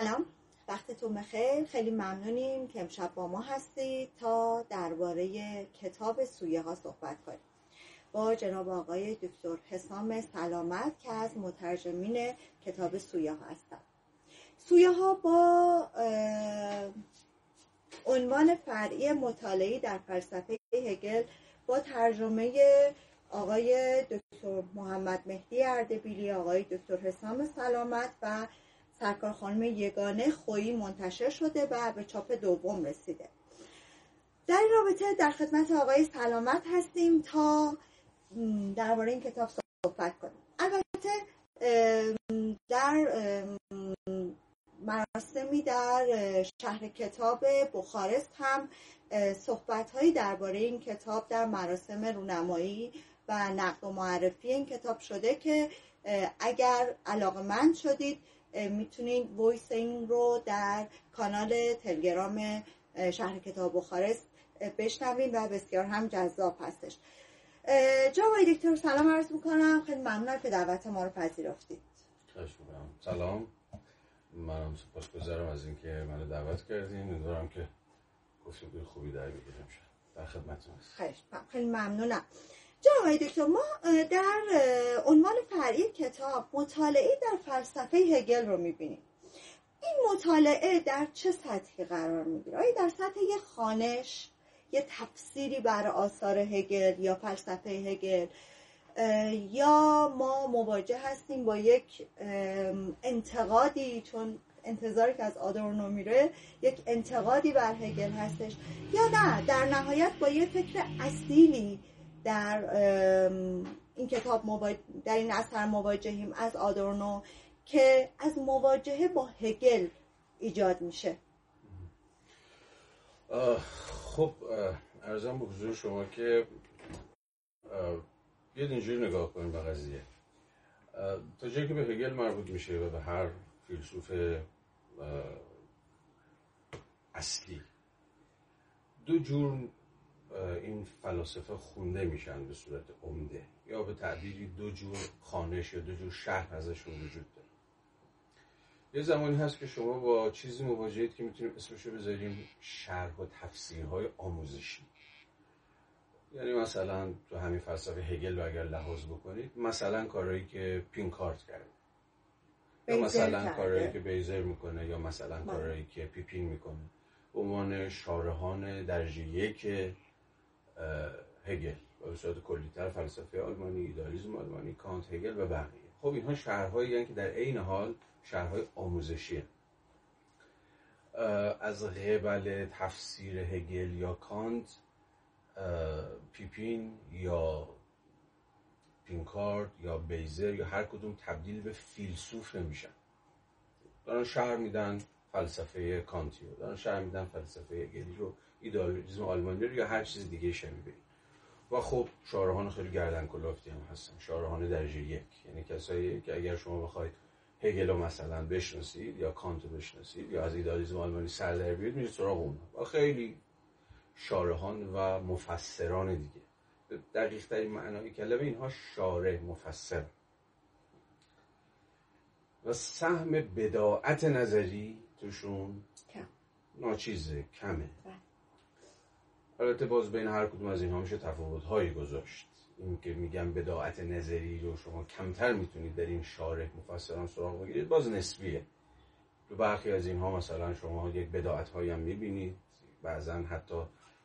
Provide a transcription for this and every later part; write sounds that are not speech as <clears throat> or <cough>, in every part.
سلام. وقتتون بخیر. خیلی ممنونیم که امشب با ما هستید تا درباره کتاب سویه ها صحبت کنیم. با جناب آقای دکتر حسام سلامت که از مترجمین کتاب سویه ها هستند سویه ها با عنوان فرعی مطالعی در فلسفه هگل با ترجمه آقای دکتر محمد مهدی اردبیلی آقای دکتر حسام سلامت و سرکار خانم یگانه خویی منتشر شده و به چاپ دوم رسیده. در این رابطه در خدمت آقای سلامت هستیم تا درباره این کتاب صحبت کنیم. البته در مراسمی در شهر کتاب بخارست هم صحبت هایی درباره این کتاب در مراسم رونمایی و نقد و معرفی این کتاب شده که اگر علاقه شدید می‌تونید ویس این رو در کانال تلگرام شهر کتاب بخارست بشنوید و بسیار هم جذاب هستش. جناب دکتر سلام عرض می‌کنم. خیلی ممنونم که دعوت ما رو پذیرفتید. سلام. منم سپاسگزارم از اینکه منو دعوت کردین. امیدوارم که گفتگوی خوبی در بگیریم در خدمتتون. هستم خیلی ممنونم. جناب دکتر ما در عنوان فرعی کتاب مطالعه در فلسفه هگل رو می‌بینیم این مطالعه در چه سطحی قرار می‌گیره؟ آیا در سطح یه خانش یه تفسیری بر آثار هگل یا فلسفه هگل یا ما مواجه هستیم با یک انتقادی چون انتظاری که از آدورنو میره یک انتقادی بر هگل هستش یا نه در نهایت با یه فکر اصیلی در این کتاب در این اثر مواجهیم از آدورنو که از مواجهه با هگل ایجاد میشه. خب ارزم به حضور شما که بیاد اینجوری نگاه کنیم به قضیه. تا جایی که به هگل مربوط میشه و به هر فیلسوف اصلی. دو جور این فلاسفه خونده میشن به صورت عمده. یا به تعبیری دو جور خانش یا دو جور شهر ازشون وجود داره. یه زمانی هست که شما با چیزی مواجهید که می‌تونیم اسمشو بذاریم شرح و تفسیرهای آموزشی. یعنی مثلا تو همین فلسفه هگل رو اگر لحاظ بکنید مثلا کارهایی که پینکارت کرده. یا مثلا کارهایی که بایزر می‌کنه یا مثلا بله. کارهایی که پیپین می‌کنه. به عنوان شارحان درجه یک هگل به صورت کلیتر فلسفه آلمانی ایدالیزم آلمانی کانت هگل و بقیه. خب اینها شرح‌هایی که در عین حال شرح‌های آموزشی از قبل تفسیر هگل یا کانت پیپین یا پینکارد یا بیزر یا هر کدوم تبدیل به فیلسوف نمیشن. دارن شهر میدن فلسفه کانتی رو دارن شهر میدن فلسفه هگلی رو. ایدئالیسم آلمانی رو یا هر چیز دیگه شه و خب شارهان خیلی گردن کلافتی هم هستن. شارهان درجه یک. یعنی کسایی که اگر شما بخواید هگل مثلا بشناسید یا کانتو بشناسید یا از ایدالیسم آلمانی سر در بیارید میرید سراغ اون. و خیلی شارهان و مفسران دیگه. دقیق ترین معنای کلمه اینها شاره مفسر. و سهم بداعت نظری توشون کم. ناچیزه کمه. بله. البته باز بین هر کدوم از اینها میشه تفاوت هایی گذاشت. این که میگم بداعت نظری رو شما کمتر می‌تونید در این شارح مفسران سراغ بگیرید باز نسبیه. تو برخی از اینها مثلا شما یک بداعت هایی هم می‌بینید. بعضا حتی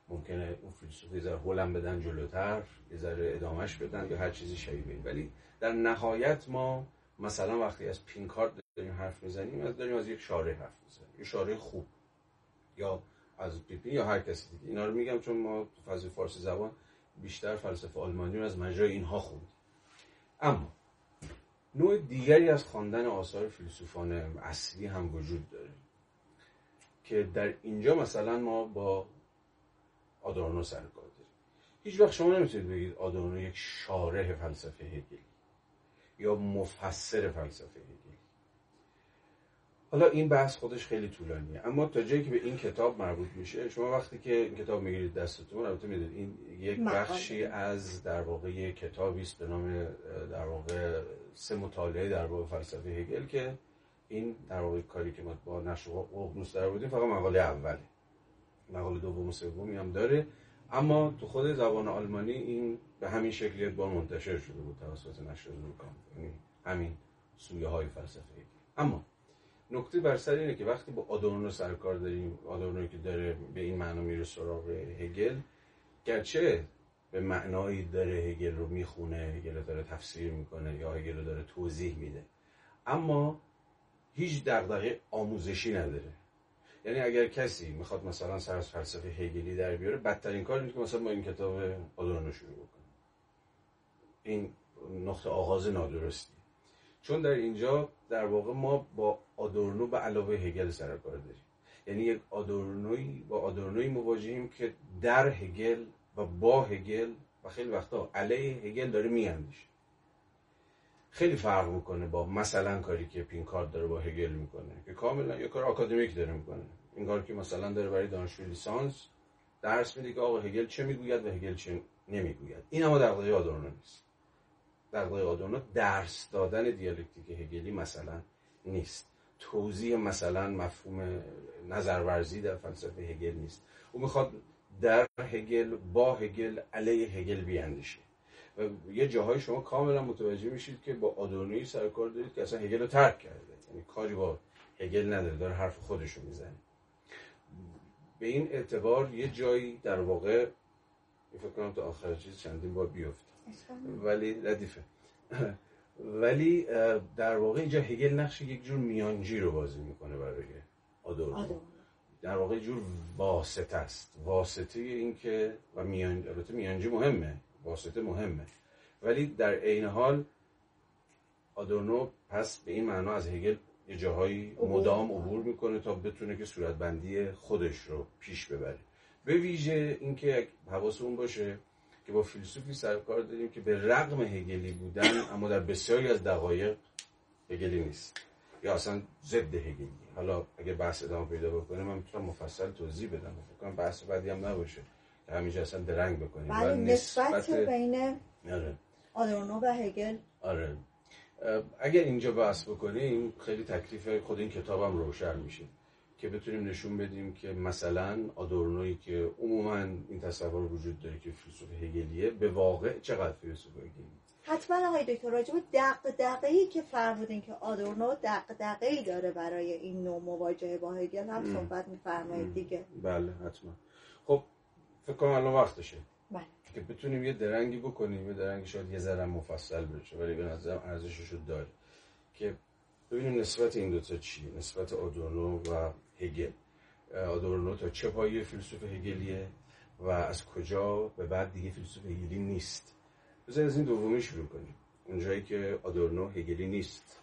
ممکنه اون فیلسوف یه ذره هولم بدن جلوتر یه ذره ادامش بدن یا هر چیزی شبیه ولی در نهایت ما مثلا وقتی از پینکارت داریم حرف می‌زنیم از داریم از یک شارع حرف می‌زنیم. یه شارع خوب یا از پیپین یا هر کسی دیگه. اینا رو میگم چون ما تو فارسی زبان بیشتر فلسفه آلمانی رو از مجرای اینها خوند. اما نوع دیگری از خواندن آثار فیلسوفان اصلی هم وجود داره که در اینجا مثلا ما با آدورنو سر کار داریم. هیچ وقت شما نمی‌تونید بگید آدورنو یک شارح فلسفه هگلی یا مفسر فلسفه هگلی. حالا این بحث خودش خیلی طولانیه. اما تا جایی که به این کتاب مربوط میشه شما وقتی که این کتاب می‌گیرید دستتون البته می‌دونید این یک بخشی از در واقع کتابی است به نام در واقع سه مطالعه در واقع فلسفه هگل که این در واقع کاری که ما با نشر ققنوس در بودیم فقط مقاله اوله. مقاله دوم و سومی هم داره. اما تو خود زبان آلمانی این به همین شکلیت با منتشر شده بود توسط نشر یعنی همین سویه های فلسفه اما نکته بر سر اینه که وقتی با آدورنو سرکار داریم آدورنو که داره به این معنا میره سراغ هگل گرچه به معنایی داره هگل رو می‌خونه هگل داره تفسیر می‌کنه یا هگل رو داره توضیح میده. اما هیچ دغدغه آموزشی نداره. یعنی اگر کسی می‌خواد مثلا سر از فلسفه هگلی در بیاره بدترین کار اینه که مثلا با این کتاب آدورنو شروع بکنه. این نقطه آغاز نادرستی. چون در اینجا در واقع ما با آدورنو به علاوه هگل سر کار داریم. یعنی یک آدورنوی با آدورنوی مواجهیم که در هگل و با هگل و خیلی وقتا علیه هگل داره میاندیشه. خیلی فرق می‌کنه با مثلا کاری که پینکارد داره با هگل می‌کنه که کاملا یه کار آکادمیک داره می‌کنه. این کار که مثلا داره برای دانشجو لیسانس درس میده که آقا هگل چه می‌گوید و هگل چه نمی‌گوید. این اما دغدغه آدورنو نیست. دغدغه آدورنو درس دادن دیالکتیک هگلی مثلا نیست. توضیح مثلا مفهوم نظرورزی در فلسفه هگل نیست. او می‌خواد در هگل با هگل علیه هگل بیاندیشه. و یه جاهای شما کاملا متوجه میشید که با آدورنوی سرکار دارید که اصلا هگل رو ترک کرده. یعنی کاری با هگل نداره داره حرف خودش رو می‌زنه. به این اعتبار یه جایی در واقع فکر کنم تا آخر چیز چندین بار بیفته. ولی ردیفه. ولی در واقع اینجا هگل نقش یک جور میانجی رو بازی می‌کنه برای آدورنو در واقع جور واسطه است. واسطه این که و میان البته میانجی مهمه. واسطه مهمه. ولی در عین حال آدورنو پس به این معنا از هگل یه جاهایی مدام عبور می‌کنه تا بتونه که صورتبندی خودش رو پیش ببره. به ویژه اینکه حواسمون باشه که با فیلسوفی سرکار داریم که به رغم هگلی بودن اما در بسیاری از دقایق هگلی نیست. یا اصلا ضد هگلی. حالا اگه بحث ادامه پیدا بکنه من می‌تونم مفصل توضیح بدم. فکر کنم بحث بعدی هم نباشه که همینجا اصلا درنگ بکنیم. بله نسبت بین آره. آدورنو و هگل. آره. اگر اینجا بحث بکنیم خیلی تکلیف خود این کتابم روشن میشه. که بتونیم نشون بدیم که مثلا آدورنوی که عموما این تصور وجود داره که فیلسوف هگلیه به واقع چقدر فیلسوف هگلی حتما آقای دکتر راجب دق ای که فرمودین که آدورنو دق ای داره برای این نوع مواجهه با هگل هم صحبت میفرمایید دیگه. بله حتما. خب فکر کنم الان وقتشه. بله. که بتونیم یه درنگی بکنیم یه درنگی شاید یه ذره مفصل بشه ولی به نظرم ارزشش رو داره. که ببینیم نسبت این دوتا چیه نسبت آدورنو و هگل. آدورنو تا چه پایی فیلسوف هگلیه و از کجا به بعد دیگه فیلسوف هگلی نیست. بذارید از این دومی شروع کنیم. اونجایی که آدورنو هگلی نیست.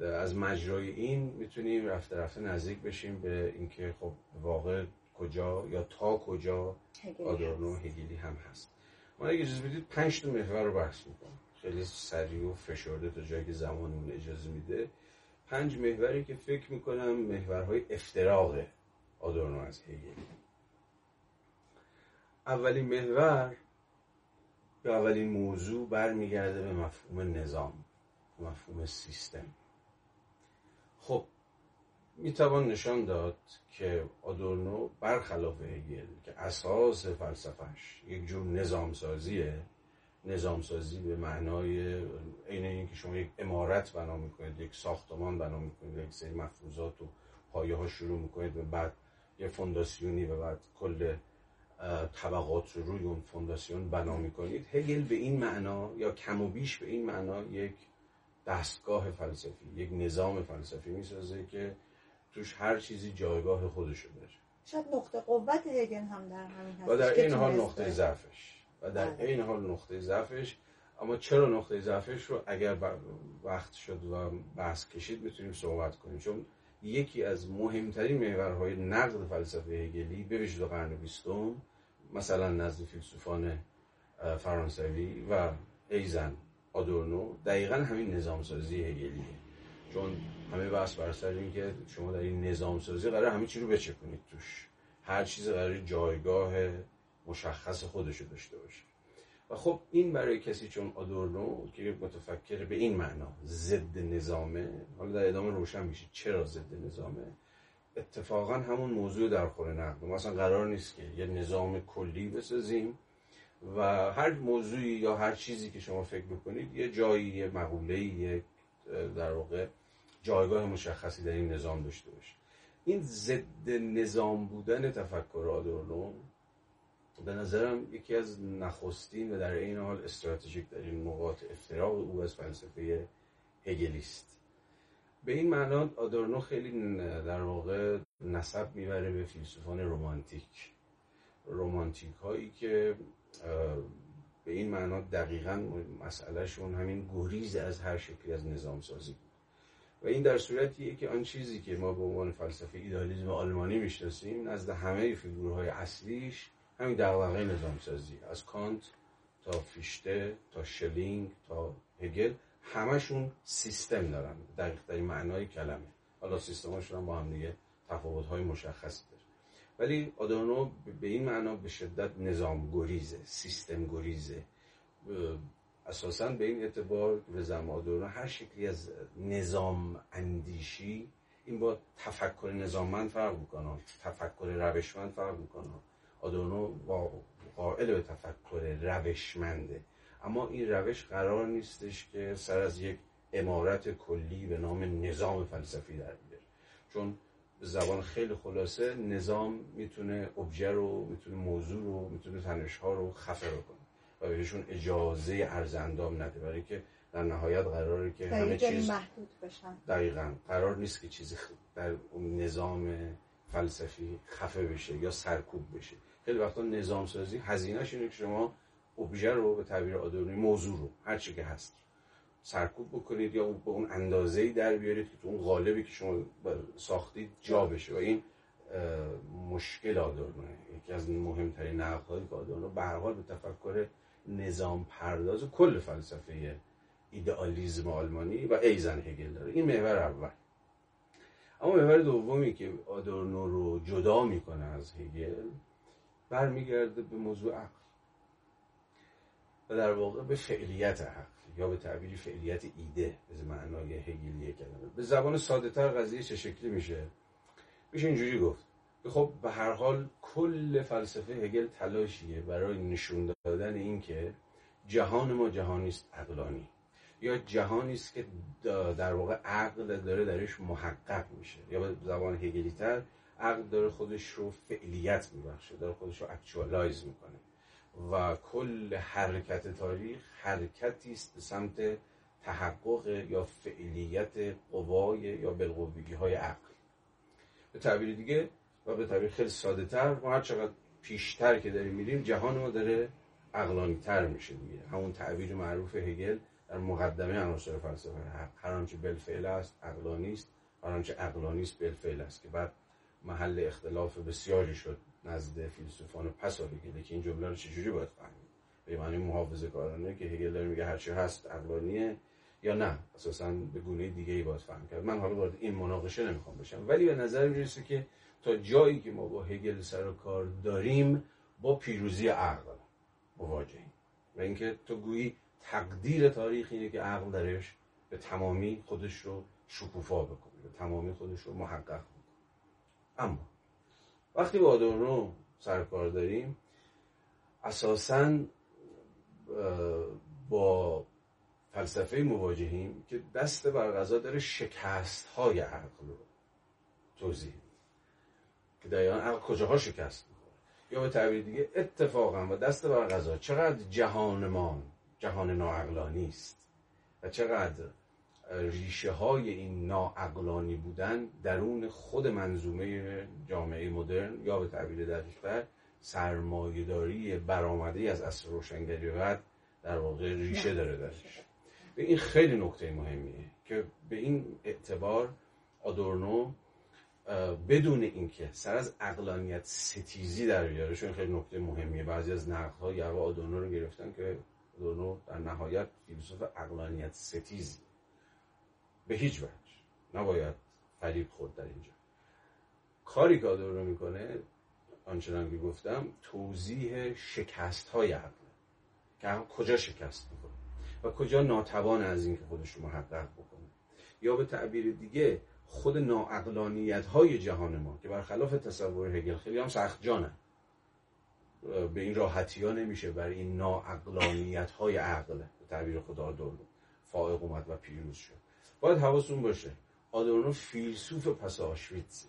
از مجرای این می‌تونیم رفته رفته نزدیک بشیم به اینکه خب واقع کجا یا تا کجا آدورنو هگلی هم هست. ما اگه اجازه بدید پنج تا محور رو بحث می‌کنم. خیلی سریع و فشرده تا جایی که زمانمون اجازه میده. پنج محوری که فکر می‌کنم محورهای افتراق آدورنو از هگل اولین محور یا اولین موضوع برمیگرده به مفهوم نظام مفهوم سیستم. خب می‌توان نشان داد که آدورنو برخلاف هگل که اساس فلسفهش یک جور نظام سازیه نظام سازی به معنای عین اینکه شما یک امارت بنا می‌کنید یک ساختمان بنا می‌کنید یک سری مفروضات و پایه ها شروع می‌کنید و بعد یه فونداسیونی و بعد کل طبقات رو روی اون فونداسیون بنا می‌کنید. هگل به این معنا یا کم و بیش به این معنا یک دستگاه فلسفی یک نظام فلسفی می‌سازه که توش هر چیزی جایگاه خودش رو داره. شاید نقطه قوت هگل هم در همین هست و در این حال نقطه ضعفش. و در بله. این حال نقطه ضعفش. اما چرا نقطه ضعفش رو اگر وقت شد و بحث کشید می‌تونیم صحبت کنیم؟ چون یکی از مهمترین محورهای نقد فلسفه هگلی به ویژه قرن بیستم مثلا نزد فیلسوفان فرانسوی و ایزن آدورنو دقیقا همین نظام سازی هگلیه. چون همه بحث بر سر این که شما در این نظام سازی قرار همه چی رو بچکنید توش. هر چیز قرار جایگاه مشخص خودشو داشته باشه. و خب این برای کسی چون آدورنو که متفکر به این معنا ضد نظامه حالا در ادامه روشن میشه چرا ضد نظامه. اتفاقا همون موضوع در خور نقد. مثلا قرار نیست که یه نظام کلی بسازیم و هر موضوعی یا هر چیزی که شما فکر بکنید یه جایی یه مقوله یه در واقع جایگاه مشخصی در این نظام داشته باشه. این ضد نظام بودن تفکر آدورنو به نظرم یکی از نخستین و در این حال استراتژیک در این نقاط افتراق او از فلسفه هگلیست. به این معنا آدورنو خیلی در واقع نسب می‌بره به فیلسوفان رومانتیک رومانتیک هایی که به این معنا دقیقا مسئلهشون همین گریز از هر شکلی از نظام سازی بود. و این در صورتیه که آن چیزی که ما به عنوان فلسفه ایدالیزم آلمانی می‌شناسیم نزد همه فیگورهای اصلیش همین دغدغه نظام سازی. از کانت تا فیشته تا شلینگ تا هگل همشون سیستم دارن. دقیق در معنای کلمه. حالا سیستماشون هم با هم دیگه تفاوت های مشخصی داره. ولی آدورنو به این معنا به شدت نظام گریزه سیستم گریزه اساسا به این اعتبار زمان آدورنو هر شکلی از نظام اندیشی این با تفکر نظاممند فرق می‌کنه. تفکر روشمند فرق می‌کنه. آدورنو با قائل به تفکر روشمنده. اما این روش قرار نیستش که سر از یک امارت کلی به نام نظام فلسفی در بیاره. چون به زبان خیلی خلاصه نظام می‌تونه ابژه رو می‌تونه موضوع رو می‌تونه تنش ها رو خفه کنه و بهشون اجازه ارزندام نده. برای که در نهایت قراره که همه چیز محدود بشن. دقیقا. قرار نیست که چیزی در اون نظام فلسفی خفه بشه یا سرکوب بشه. خیلی وقتا نظام سازی هزینهش اینه که شما ابژه رو به تعبیر آدورنوی موضوع رو هر چی که هست سرکوب بکنید یا به اون اندازه‌ای در بیارید که تو اون قالبی که شما ساختید جا بشه. و این مشکل آدورنوه یکی از مهمترین نقدهایی که آدورنو به هر حال به تفکر نظام پرداز کل فلسفه ایدئالیزم آلمانی و ایزن هگل داره. این محور اول. اما محور دومی که آدورنو رو جدا می‌کنه از هگل برمیگرده به موضوع عقل. و در واقع به فعلیت عقل یا به تعبیری فعلیت ایده به معنای هگلی کلمه. به زبان ساده تر قضیه چه شکلی میشه؟ میشه اینجوری گفت. خب به هر حال کل فلسفه هگل تلاشیه برای نشون دادن اینکه جهان ما جهانی است عقلانی. یا جهانی است که در واقع عقل داره درش محقق میشه. یا به زبان هگلی تر عقل داره خودش رو فعلیت میبخشه داره خودش رو اکچوالایز می‌کنه. و کل حرکت تاریخ حرکتی است به سمت تحقق یا فعلیت قوای یا بالقوگی های عقل. به تعبیر دیگه و به تعبیر خیلی ساده تر ما هر چقدر پیشتر که داریم میریم جهان ما داره عقلانی تر میشه دیگه. همون تعبیر معروف هگل در مقدمه عناصر فلسفه هر آنچه بالفعل است عقلانی است هر آنچه عقلانی است بالفعل است که بعد محل اختلاف بسیاری شد نزد فیلسوفان پس هگل که این جمله رو چجوری باید فهمید؟ به معنی محافظه کارانه که هگل میگه هرچی هست عقلانیه یا نه؟ اساسا به گونه دیگه ای باید فهم کرد. من حالا وارد این مناقشه نمی‌خوام بشم. ولی به نظر می‌رسه که تا جایی که ما با هگل سر و کار داریم با پیروزی عقل مواجهیم. و اینکه تو گویی تقدیر تاریخ اینه که عقل درش به تمامی خودش رو شکوفا بکنه به تمامی خودش رو محقق اما وقتی با آدورنو سرکار داریم اساسا با فلسفه مواجهیم که دست بر غذا داره شکست های عقل رو توضیح که در عقل کجاها شکست می‌خوره؟ یا به تعبیر دیگه اتفاقا و دست بر غذا چقدر جهان ما جهان ناعقلانی است و چقدر ریشه های این ناعقلانی بودن درون خود منظومه جامعه مدرن یا به تعبیر دقیقتر سرمایهداری برآمده از اصر روشنگری بعد در واقع ریشه داره درش. به این خیلی نکته مهمیه که به این اعتبار آدورنو بدون اینکه سر از اقلانیت ستیزی در بیاره چون خیلی نکته مهمیه بعضی از نقدها یوا آدورنو رو گرفتن که آدورنو در نهایت فیلسوف اقلانیت ستیزی. به هیچ وجه. نباید فریب خورد در اینجا. کاری که آدورنو می‌کنه آنچنان که گفتم توضیح شکست های عقل که کجا شکست می‌کنه؟ و کجا ناتوان از اینکه خودش رو محقق بکنه؟ یا به تعبیر دیگه خود ناعقلانیت های جهان ما که برخلاف تصور هگل خیلی هم سخت جانه به این راحتی ها نمیشه برای این ناعقلانیت های عقل به تعبیر خدا دولو فائق اومد و پیروز شد. باید حواستون باشه. آدورنو فیلسوف پس آشویتزه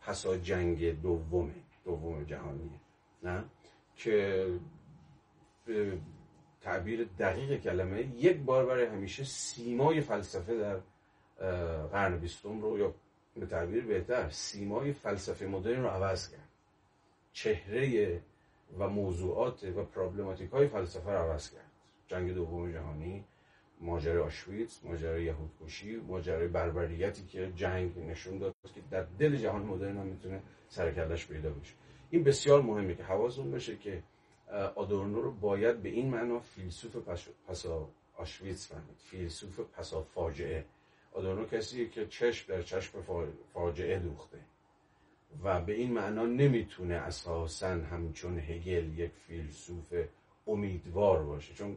پسا جنگ دومه دوم جهانیه. نه؟ که به تعبیر دقیق کلمه یک بار برای همیشه سیمای فلسفه در قرن بیستم رو یا به تعبیر بهتر سیمای فلسفه مدرن رو عوض کرد. چهره و موضوعات و پرابلماتیک های فلسفه رو عوض کرد. جنگ دوم جهانی ماجرای آشویتز ماجرای یهودکشی ماجرای بربریتی که جنگ نشون داد که در دل جهان مدرن هم می‌تونه سرکلش پیدا بشه. این بسیار مهمه که حواستون بشه که آدورنو رو باید به این معنا فیلسوف پسا آشویتز فهمید. فیلسوف پسا فاجعه. آدورنو کسیه که چشم در چشم فاجعه دوخته و به این معنا نمی‌تونه اساسا همچون هگل یک فیلسوف امیدوار باشه. چون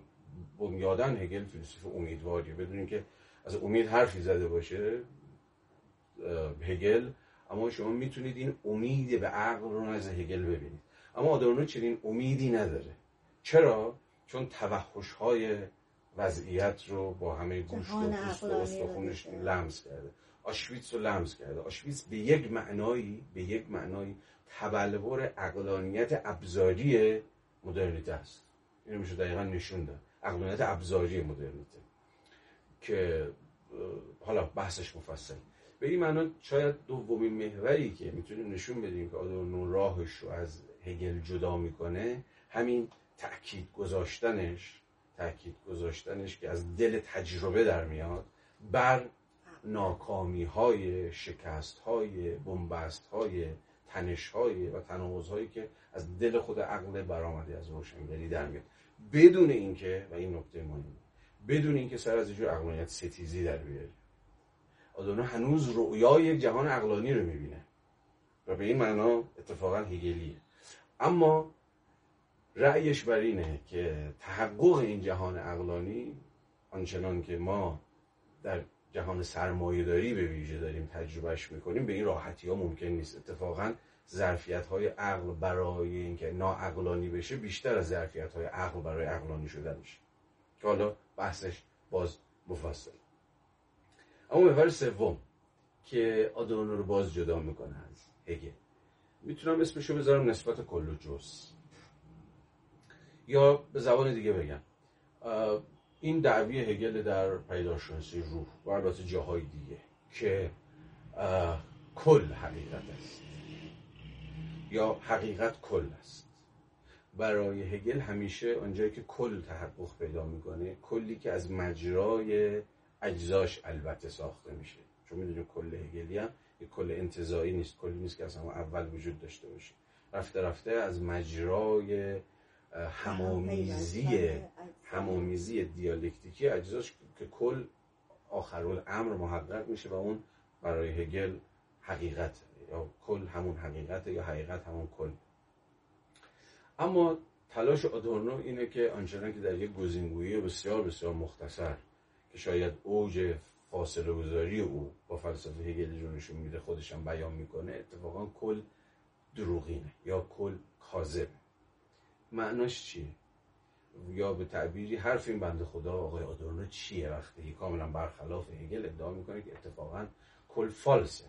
بنیادن هگل فیلسوف امیدواریه بدونین که از امید حرفی زده باشه هگل. اما شما می‌تونید این امید به عقل رو از هگل ببینید. اما آدورنو چنین امیدی نداره. چرا؟ چون توحش های وضعیت رو با همه گوشت و پوست و استخونش لمس کرده. آشویتس رو لمس کرده. آشویتس به یک معنایی به یک معنایی تبلور اقلانیت ابزاری مدرنیته است. اینو میشه دقیقا نشون داد. اقلانیت ابزاری مدرنیته که حالا بحثش مفصل. به این معنا شاید دومین محوری که می‌تونیم نشون بدیم که آدورنو راهش رو از هگل جدا می‌کنه همین تأکید گذاشتنش تأکید گذاشتنش که از دل تجربه در میاد بر ناکامی های شکست های بنبست های تنش های و تناوز هایی که از دل خود عقل برآمده از روشنگری در میاد. بدون اینکه و این نکته مهمه بدون اینکه سر از اینجور عقلانیت ستیزی در بیاره آدونا هنوز رؤیای جهان عقلانی رو می‌بینه. و به این معنا اتفاقا هگلیه. اما رأیش بر اینه که تحقق این جهان عقلانی آنچنان که ما در جهان سرمایه داری به ویژه داریم تجربهش می‌کنیم به این راحتی ها ممکن نیست. اتفاقا ظرفیت های عقل برای اینکه ناعقلانی بشه بیشتر از ظرفیت های عقل برای عقلانی شدنش که حالا بحثش باز مفصل. اما محور سوم که آدورنو رو باز جدا می‌کنه از هگل می‌تونم اسمشو بذارم نسبت کل و جز. یا به زبان دیگه بگم. این دعوی هگل در پیداشناسی روح و البته جاهای دیگه که کل حقیقت است. یا حقیقت کل است. برای هگل همیشه آنجایی که کل تحقق پیدا می‌کنه کلی که از مجرای اجزاش البته ساخته میشه. چون می‌دونیم کل هگلی هم یک کل انتظایی نیست. کلی نیست که اصلا اول وجود داشته باشه. رفته رفته از مجرای همامیزی همامیزی دیالکتیکی اجزاش که کل امر محقق میشه و اون برای هگل حقیقت یا کل همون حقیقت یا حقیقت همون کل. اما تلاش آدورنو اینه که آنچنان که در یک گزینگویی بسیار بسیار مختصر که شاید اوج فاصله گذاری او با فلسفه هگلی رو نشون میده خودشم بیان می‌کنه اتفاقا کل دروغینه یا کل کاذب معناش چیه؟ یا به تعبیری حرف این بنده خدا آقای آدورنو چیه؟ وقتی کاملا برخلاف هگل ادعا می‌کنه که اتفاقا کل فالسه.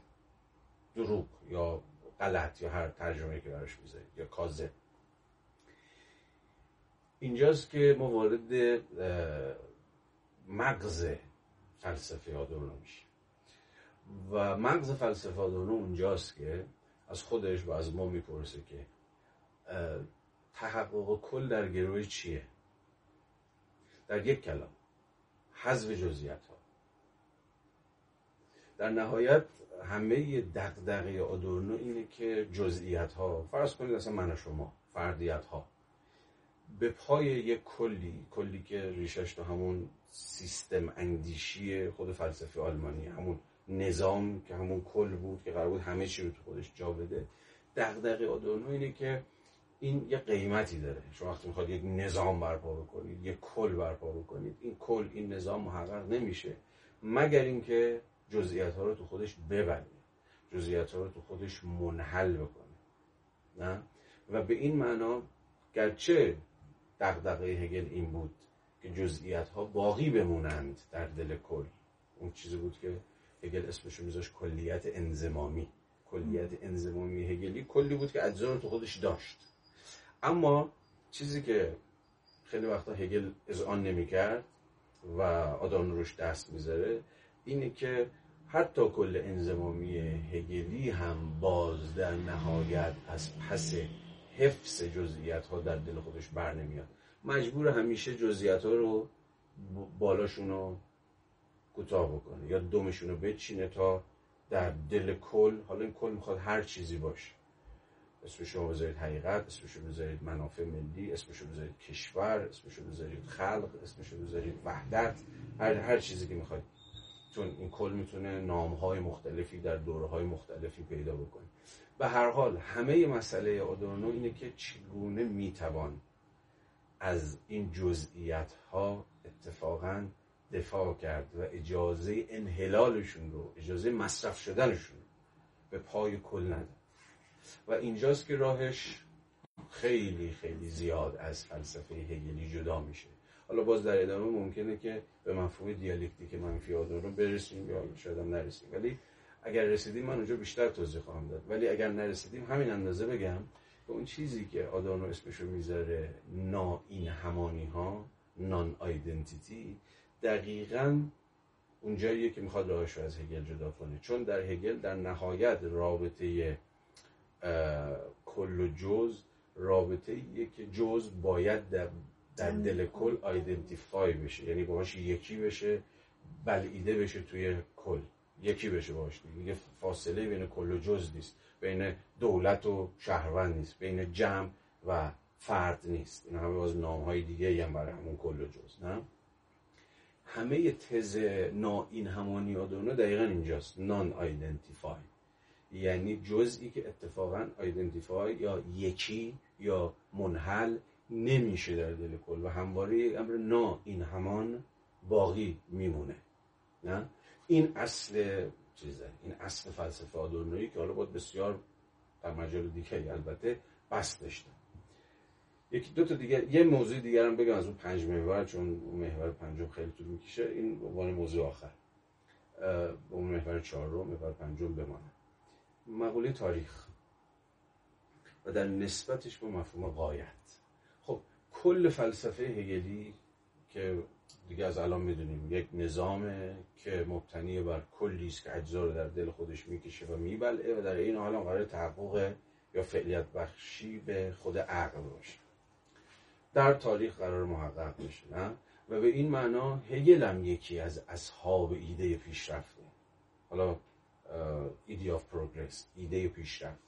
دروغ یا غلط یا هر ترجمه که براش می‌ذارید یا کاذب. اینجاست که ما وارد مغز فلسفه آدورنو میشیم. و مغز فلسفه آدورنو اونجاست که از خودش و از ما می‌پرسه که تحقق کل در گروه چیه؟ در یک کلام حذف جزئیات در نهایت همه دغدغه آدورنو اینه که جزئیات ها فرض کنید اصلا من شما فردیت ها به پای یک کلی کلی که ریشش تو همون سیستم اندیشی خود فلسفه آلمانی همون نظام که همون کل بود که قرار بود همه چی رو تو خودش جا بده دغدغه آدورنو اینه که این یه قیمتی داره. شما وقتی می‌خواد یک نظام برپا بکنید یک کل برپا بکنید این کل این نظام محقق نمیشه. مگر اینکه جزئیات ها رو تو خودش ببنده. جزئیات ها رو تو خودش منحل بکنه. نه؟ و به این معنا گرچه دغدغه هگل این بود که جزئیات ها باقی بمونند در دل کل. اون چیزی بود که هگل اسمش میذاش کلیت انزمامی. کلیت انزمامی هگلی کلی بود که اجزا رو تو خودش داشت. اما چیزی که خیلی وقتا هگل از آن نمی‌کرد و آدان روش دست می‌ذاره اینه که حتی کل انزمامی هگلی هم باز در نهایت از پس حفظ جزئیات ها در دل خودش بر نمیاد. مجبور همیشه جزئیات ها رو بالاشون رو کوتاه بکنه یا دومشون رو بچینه تا در دل کل حالا این کل می‌خواد هر چیزی باشه. اسمشو بذارید حقیقت اسمشو بذارید منافع ملی اسمشو بذارید کشور اسمشو بذارید خلق اسمشو بذارید وحدت هر, هر چیزی که می‌خواید. چون این کل می‌تونه نامهای مختلفی در دوره های مختلفی پیدا بکنه. به هر حال همه مسئله آدورنو اینه که چگونه می‌توان از این جزئیات ها اتفاقا دفاع کرد و اجازه انحلالشون رو اجازه مصرف شدنشون به پای کل نداد. و اینجاست که راهش خیلی خیلی زیاد از فلسفه هگلی جدا میشه. حالا باز در ادامه ممکنه که به مفهوم دیالکتیک منفی آدم رو برسیم یا شاید هم نرسیم. ولی اگر رسیدیم من اونجا بیشتر توضیح خواهم داد. ولی اگر نرسیدیم همین اندازه بگم که اون چیزی که آدانو اسمشو می‌ذاره نا این همانی ها نان آیدنتیتی دقیقا اونجاییه که می‌خواد راهش رو از هگل جدا کنه. چون در هگل در نهایت رابطه کل و جز رابطه که جز باید در, در دل کل آیدنتیفای بشه. یعنی باهاش یکی بشه بلعیده بشه توی کل. یکی بشه باش دیگه. فاصله بین کل و جز نیست. بین دولت و شهروند نیست. بین جمع و فرد نیست. این همه باز نام های دیگه هم برای همون کل و جز نه؟ همه تز نا این همانی آدونو دقیقا اینجاست. نان آیدنتیفای یعنی جزئی که اتفاقا آیدنتیفای یا یکی یا منحل نمیشه در دل کل و همواره امر نا این همان باقی میمونه. نه؟ این اصل چیزه این اصل فلسفه آدورنویی که حالا باید بسیار در مجال دیگه البته بست داشتن یکی دو تا دیگر یه موضوع دیگر هم بگم از اون پنج محور چون اون محور پنجم خیلی طول می‌کشه. این عنوان موضوع آخر. اون محور چهارم محور پنجم بمانه. مقوله تاریخ و در نسبتش با مفهوم قایت کل فلسفه هگلی که دیگه از الان می‌دونیم یک نظامه که مبتنی بر کلی است که اجزا رو در دل خودش می‌کشه و میبلعه و در این حال قرار تحقق یا فعلیت بخشی به خود عقل باشه. در تاریخ قرار محقق میشه نه؟ و به این معنا هگل هم یکی از اصحاب ایده پیشرفته. حالا ایده آف پروگرس ایده پیشرفت.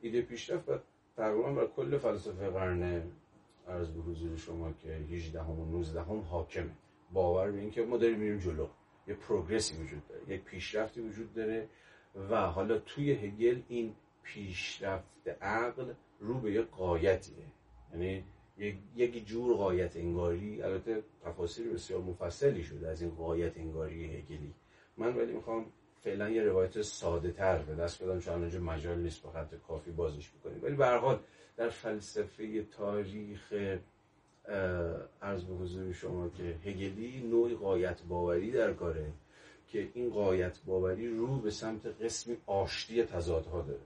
ایده پیشرفت تقریبا بر کل فلسفه قرن عرض به حضور شما که 18 هم و 19 هم حاکمه. باور به اینکه ما داریم میریم جلو. یه پروگرسی وجود داره یک پیشرفتی وجود داره و حالا توی هگل این پیشرفت عقل رو به یه قایتیه. یعنی یک جور قایت انگاری البته تفاصیل بسیار مفصلی شده از این قایت انگاری هگلی. من ولی می‌خوام فعلا یه روایت ساده تر به دست بدم چون اونجا مجال نیست با خط کافی بازش بکنیم. ولی به حال در فلسفه تاریخ عرض به حضور شما که هگلی نوعی قایت باوری در کاره که این قایت باوری رو به سمت قسمی آشتی تضادها داره.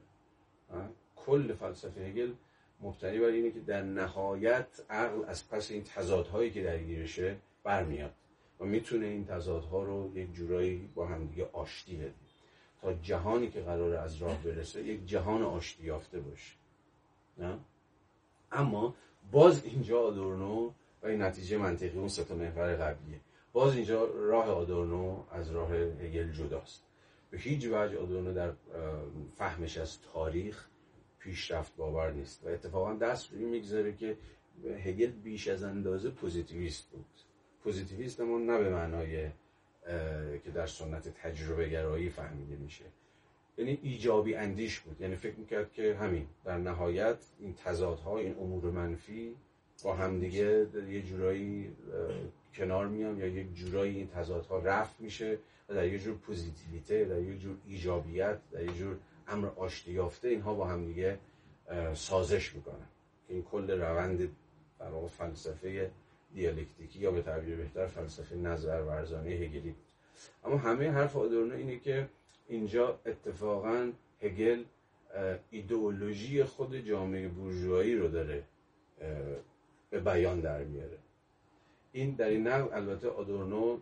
کل فلسفه هگل مبتنی بر اینه که در نهایت عقل از پس این تضادهایی که درگیرشه برمیاد و می‌تونه این تضادها رو یک جورایی با همدیگه آشتی بده. تا جهانی که قرار از راه برسه یک جهان آشتی یافته باشه. نه؟ اما باز اینجا آدورنو و این نتیجه منطقی اون ستا محور قبلیه. باز اینجا راه آدورنو از راه هگل جداست. به هیچ وجه آدورنو در فهمش از تاریخ پیشرفت باور نیست و اتفاقا دست روی می‌گذاره که هگل بیش از اندازه پوزیتیویست بود. پوزیتیویست نه به معنای که در سنت تجربه گرایی فهمیده میشه. یعنی ایجابی اندیش بود. یعنی فکر می‌کرد که همین در نهایت این تضادها این امور منفی با همدیگه یه جورایی کنار میان یا یک جورایی این تضادها رفع میشه و در یه جور پوزیتیویته در یه جور ایجابیت در یه جور امر آشتی یافته اینها با همدیگه سازش می‌کنن. این کل روند در فلسفه دیالکتیکی یا به تعبیر بهتر فلسفه نظر ورزانه هگلی بود. اما همه حرف آدورنو اینه که اینجا اتفاقا هگل ایدئولوژی خود جامعه بورژوایی رو داره به بیان در میاره. این در این نقل البته آدورنو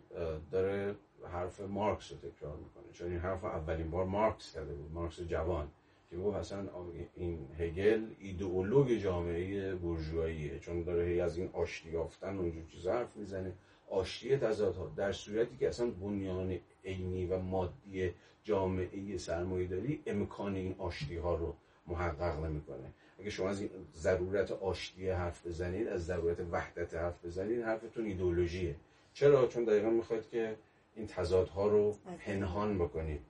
داره حرف مارکس رو تکرار می‌کنه. چون این حرف اولین بار مارکس کرده بود مارکس جوان که گفت اصلا این هگل ایدئولوگ جامعه بورژواییه. چون داره هی از این آشتی یافتن و اینجور چیزا حرف می‌زنه. آشتی تضادها در صورتی که اصلا بنیان عینی و مادی جامعه سرمایه‌داری امکان این آشتی ها رو محقق نمی‌کنه. اگه شما از این ضرورت آشتی حرف بزنید از ضرورت وحدت حرف بزنید حرفتون ایدئولوژیه. چرا؟ چون دقیقا می‌خواد که این تضادها رو پنهان بکنید.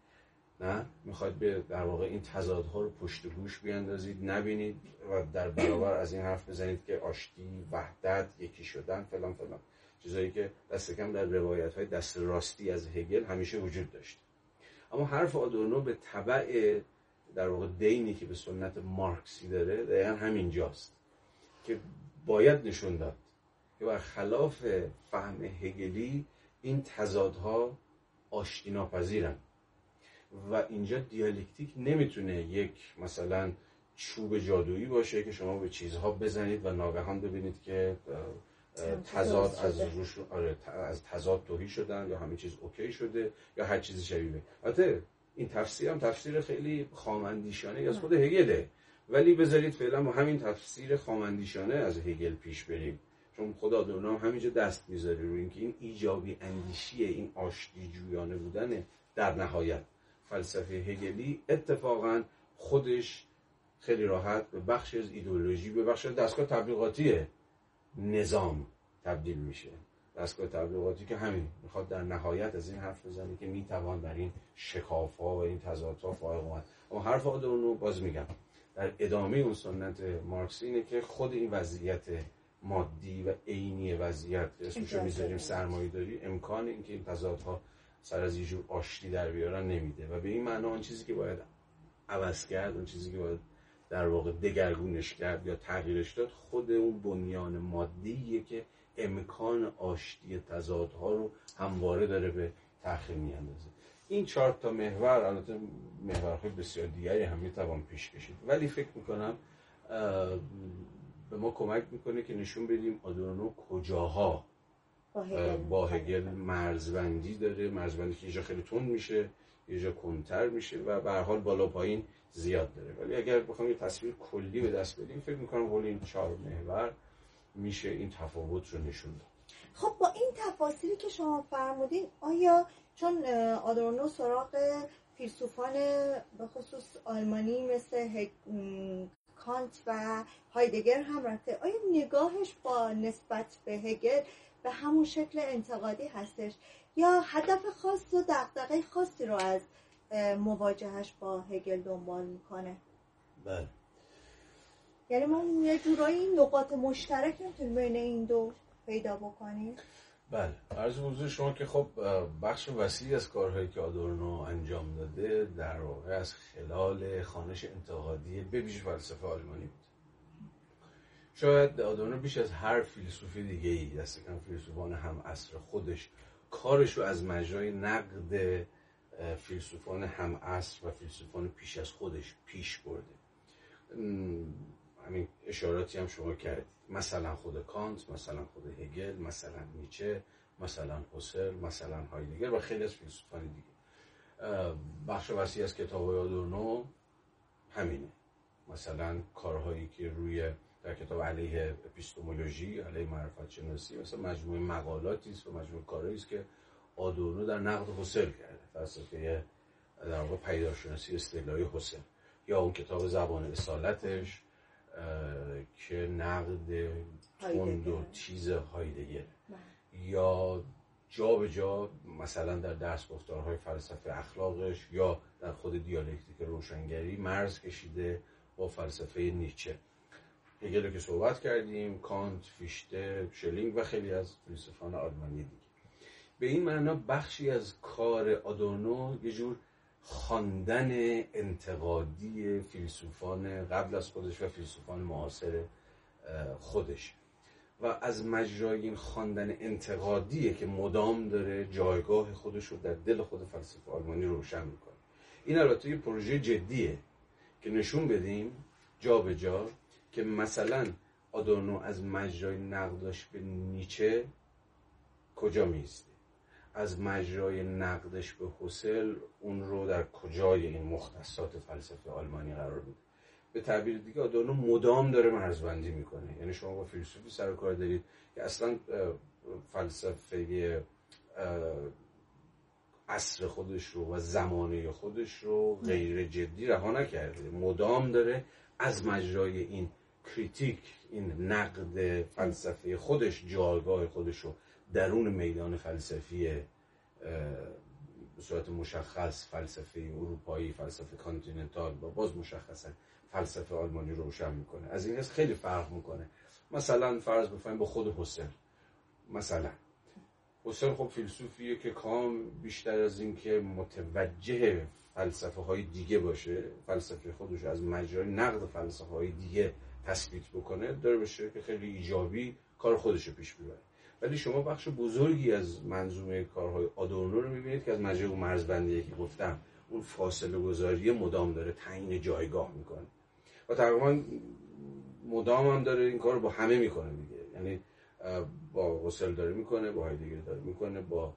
نه؟ می‌خواد به در واقع این تضادها رو پشت گوش بیاندازید نبینید و در برابر از این حرف بزنید که آشتی وحدت یکی شدن فلان فلان. چیزایی که دست کم در روایت های دست راستی از هگل همیشه وجود داشت. اما حرف آدورنو به طبع در واقع دینی که به سنت مارکسی داره دقیقا همینجاست که باید نشون داد که بر خلاف فهم هگلی این تضادها آشتی ناپذیرن و اینجا دیالکتیک نمی‌تونه یک مثلا چوب جادویی باشه که شما به چیزها بزنید و ناگهان ببینید که تضاد از روش آره از تضاد توهی شدن یا همه چیز اوکی شده یا هر چیزی شبیه البته این تفسیر هم تفسیر خیلی خامندیشانه از خود هگله. ولی بذارید فعلا با همین تفسیر خامندیشانه از هگل پیش بریم. چون خدا دونام همینجا دست می‌ذاره روی اینکه این ایجابی اندیشی این آشتی جویانه بودن در نهایت. فلسفه هگلی اتفاقا خودش خیلی راحت به بخش از ایدولوژی به بخش دستگاه تبلیغاتی نظام تبدیل میشه. دستگاه تبلیغاتی که همین می‌خواد در نهایت از این حرف بزنه که می‌توان در این شکاف ها و این تضادها فائق اومد. اما حرف رو باز میگم. در ادامه اون سنت مارکسی اینه که خود این وضعیت مادی و عینی وضعیت اسمش رو می‌ذاریم سرمایه داری امکان اینکه این تضادها سر از یه جور آشتی در بیارن نمیده. و به این معنا آن چیزی که باید عوض کرد اون چیزی که باید در واقع دگرگونش کرد یا تغییرش داد خود اون بنیان مادیه که امکان آشتی تضادها رو همواره داره به تأخیر میاندازه. این چهار تا محور البته محورهای بسیار دیگری هم می‌توان پیش کشید. ولی فکر می‌کنم به ما کمک می‌کنه که نشون بدیم آدورنو کجاها. با هگل مرزبندی داره. مرزبندی که یه خیلی تون میشه یه جا کنتر میشه و به حال بالا پایین زیاد داره. ولی اگر بخوام یه تصویر کلی به دست بدیم فکر می‌کنم حول این چهار محور میشه این تفاوت رو نشون داد. خب با این تفاصیلی که شما فرمودین آیا چون آدورنو سراغ فیلسوفان به خصوص آلمانی مثل کانت و هایدگر هم رفته آیا نگاهش با نسبت به هگل به همون شکل انتقادی هستش؟ یا هدف خاص و دقدقه خاصی رو از مواجهش با هگل دنبال می‌کنه. بله. یعنی ما یه جورایی نقاط مشترک می‌تونیم بین این دو پیدا بکنیم؟ بله. عرض حضور شما که خب بخش وسیعی از کارهایی که آدورنو انجام داده در واقع از خلال خانش انتقادی به ویژه فلسفه آلمانی بود. شاید آدورنو بیش از هر فیلسوف دیگه ای دست کم فیلسوفان هم عصر خودش کارش رو از مجرای نقد فیلسوفان هم و فیلسوفان پیش از خودش پیش برده. همین اشاراتی هم شما کردید. مثلا خود کانت مثلا خود هگل مثلا نیچه مثلا حسل مثلا هایدگر و خیلی از فیلسوفان دیگه. بخش وسیع از کتاب های آدورنو همینه. مثلا کارهایی که روی در کتاب علیه اپیستومولوژی علیه معرفت شناسی مثلا مجموعه مقالاتی است و مجموعه کارهایی است که آدورنو در نقد حسل کرده فلسفه در واقع پیداشناسی اصطلاحی حسل یا اون کتاب زبان اصالتش که نقد تند و چیز هایدگر. بله. یا جا به جا مثلا در درس گفتارهای فلسفه اخلاقش یا در خود دیالکتیک روشنگری مرز کشیده با فلسفه نیچه. هگل که صحبت کردیم کانت فیشته شلینگ و خیلی از فیلسوفان آلمانی دیگه. به این معنا بخشی از کار آدورنو یه جور خواندن انتقادی فیلسوفان قبل از خودش و فیلسوفان معاصر خودش. و از مجرای این خواندن انتقادیه که مدام داره جایگاه خودش رو در دل خود فلسفه آلمانی روشن می‌کنه. این البته یه پروژه جدیه که نشون بدیم جا به جا که مثلا آدورنو از مجرای نقدش به نیچه کجا میسته از مجرای نقدش به حسل اون رو در کجای این مختصات فلسفه آلمانی قرار میده؟ به تعبیر دیگه آدورنو مدام داره مرزبندی می‌کنه. یعنی شما با فیلسوفی سر کار دارید که اصلا فلسفه عصر خودش رو و زمانه خودش رو غیر جدی رها نکرده. مدام داره از مجرای این کریتیک این نقد فلسفه خودش جایگاه خودش رو درون میدان فلسفی به صورت مشخص فلسفه اروپایی فلسفه continental و باز مشخصا فلسفه آلمانی رو روشن می‌کنه. از این خیلی فرق می‌کنه. مثلا فرض بفرمایین با خود هوسرل. مثلا. هوسرل خب فیلسوفیه که کام بیشتر از این که متوجه فلسفه های دیگه باشه فلسفه خودش از مجرای نقد فلسفه های دیگه تثبیت بکنه داره بشه که خیلی ایجابی کار خودش رو پیش ببره ولی شما بخش بزرگی از منظومه کارهای آدورنو رو می‌بینید که از اون مرزبندی که گفتم اون فاصله گذاری مدام داره تعیین جایگاه می‌کنه. و تقریبا مدام هم داره این کار رو با همه می‌کنه دیگه. یعنی با غسل داره می‌کنه با هایدگر داره می‌کنه با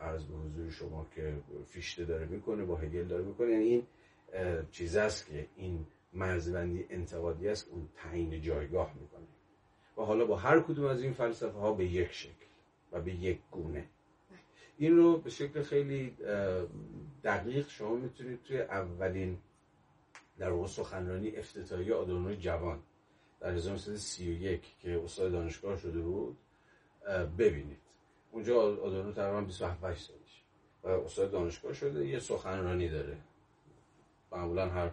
عرض به حضور شما که فیشته داره می‌کنه با هگل داره می‌کنه. یعنی این چیز است که این مرزبندی انتقادی است اون تعیین جایگاه می‌کنه. و حالا با هر کدوم از این فلسفه ها به یک شکل و به یک گونه. این رو به شکل خیلی دقیق شما می‌تونید توی اولین در واقع سخنرانی افتتاحی آدورنو جوان در 1931 که استاد دانشگاه شده بود ببینید. اونجا آدورنو تقریبا 27 سالش و استاد دانشگاه شده یه سخنرانی داره. معمولا هر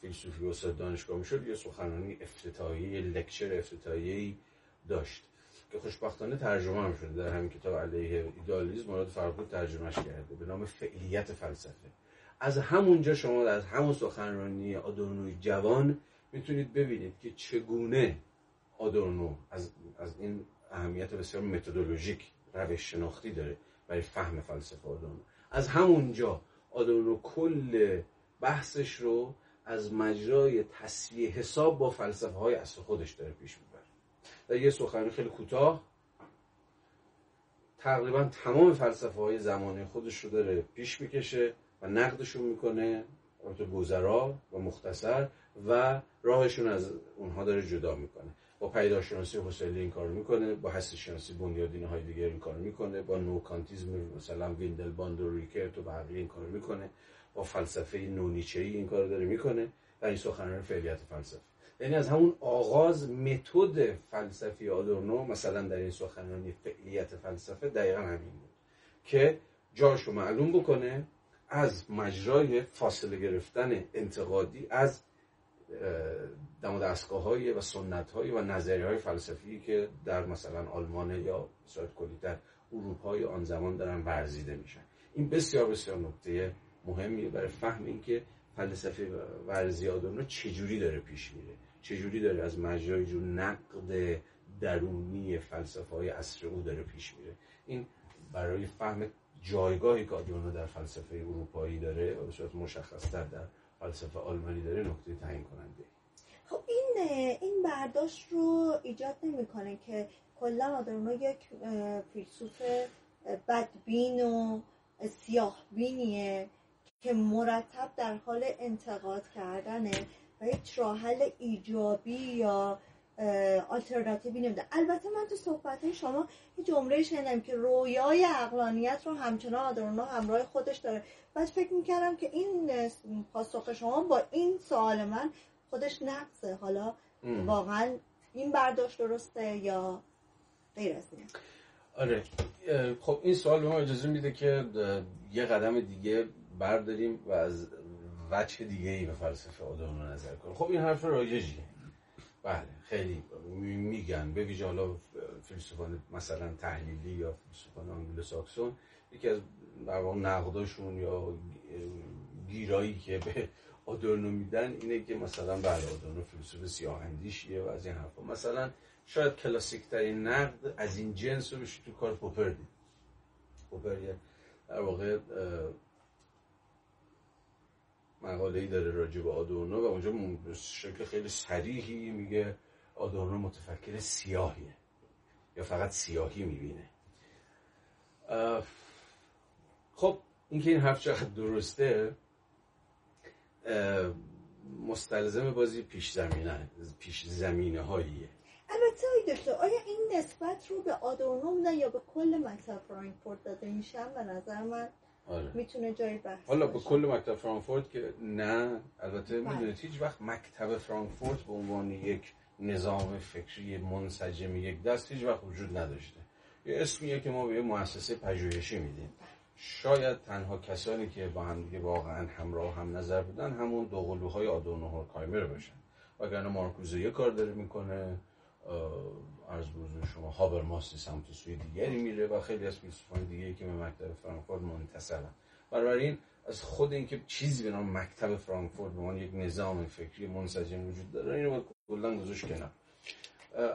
فیلسوفی استاد دانشگاه می‌شد یه سخنرانی افتتاحیه یه لکچر افتتاحیه‌ای داشت. که خوشبختانه ترجمه هم شده. در همین کتاب علیه ایدالیسم مراد فرقود ترجمهش کرده. به نام فعلیت فلسفه. از همونجا شما از همون سخنرانی آدورنوی جوان می‌تونید ببینید که چگونه آدورنو از, از این اهمیت بسیار متدولوژیک روش شناختی داره برای فهم فلسفه آدورنو. از همونجا آدورنو کل بحثش رو از مجرای تصویه حساب با فلسفه های اصل خودش داره پیش می‌بره. یه سخنرانی خیلی کوتاه. تقریبا تمام فلسفه های زمانه خودش رو داره پیش می‌کشه و نقدشون می‌کنه البته گذرا و مختصر و راهشون از اونها داره جدا می‌کنه. با پیداشناسی حسلی این کار می‌کنه با هستی شناسی بنیادین های دیگر این کار می‌کنه با نوکانتیزم مثلا ویندلباند و ریکرت و بقیه این کار می‌کنه با فلسفه نیچه این کار داره می‌کنه در این سخنرانی فعلیت فلسفه. یعنی از همون آغاز متد فلسفی آدورنو مثلا در این سخنرانی فعلیت فلسفه دقیقا همین بود که جاشو معلوم بکنه از مجرای فاصله گرفتن انتقادی از دم دستگاه های و سنت های و نظریه های فلسفی که در مثلا آلمان یا صورت کلیتر اروپای آن زمان دارن ورزیده میشن. این بسیار بسیار نکته مهمیه برای فهم اینکه فلسفه ورزی آدورنو چجوری داره پیش میره. چجوری داره از مجرای جو نقد درونی فلسفه های عصر او داره پیش میره؟ این برای فهم جایگاهی که آدورنو در فلسفه اروپایی داره به صورت مشخصتر در فلسفه آلمانی داره نکته تعیین کننده. خب این این برداشت رو ایجاد نمی‌کنه که کلا آدورنو یک فیلسوف بدبین و سیاه بینیه که مرتب در حال انتقاد کردنه. هیچ راه حل ایجابی یا آلترناتیوی نمیده البته من تو صحبت شما یه جمله شنیدم که رویای اقلانیت رو همچنان آدورنو همراه خودش داره. بعد فکر می‌کردم که این پاسخ شما با این سوال من خودش نقصه حالا واقعا این برداشت درسته یا غیر از آره. خب این سوال به ما اجازه میده که یه قدم دیگه برداریم و از وجه دیگه ای به فلسفه آدورنو نظر کنیم خب این حرف رایجیه. بله خیلی میگن. به ویژه حالا فیلسوفان مثلا تحلیلی یا فیلسوفان انگلو ساکسون یکی از در نقداشون یا گیرایی که به آدورنو میدن اینه که مثلا بله آدورنو فیلسوف سیاه اندیشیه و از این حرفا. مثلا شاید کلاسیک ترین نقد از این جنس رو بشه تو کار پوپر دید. پوپر در واقع مقاله ای داره راجع به آدورنو و اونجا شکل خیلی صریحی میگه آدورنو متفکر سیاهیه. یا فقط سیاهی می‌بینه. خب اینکه این حرف چقدر درسته مستلزم بازی پیش زمینه پیش زمینه هاییه البته دکتر آیا این نسبت رو به آدورنو نه یا به کل مکتب فرانکفورت داده میشن به نظر من آره. می‌تونه جای بحث حالا به کل مکتب فرانکفورت که نه البته بله. می‌دونید هیچ وقت مکتب فرانکفورت به عنوان یک نظام فکری منسجم یک دست هیچ وقت وجود نداشته. یه اسمیه که ما به یه مؤسسه پژوهشی میدیم. شاید تنها کسانی که با هم دیگه واقعا همراه هم نظر بودن همون دو قلوهای آدورنو هورکایمر باشن. وگرنه مارکوزه یه کار داره می‌کنه. عرض بزرگ شما هابر ماستی سمت سوی دیگری میره و خیلی از فیلسوفان دیگه که به مکتب فرانکفورت منتصرن بنابراین از خود اینکه چیزی به نام مکتب فرانکفورت به عنوان یک نظام فکری منسجم وجود داره اینو کلا گذاشت کنار.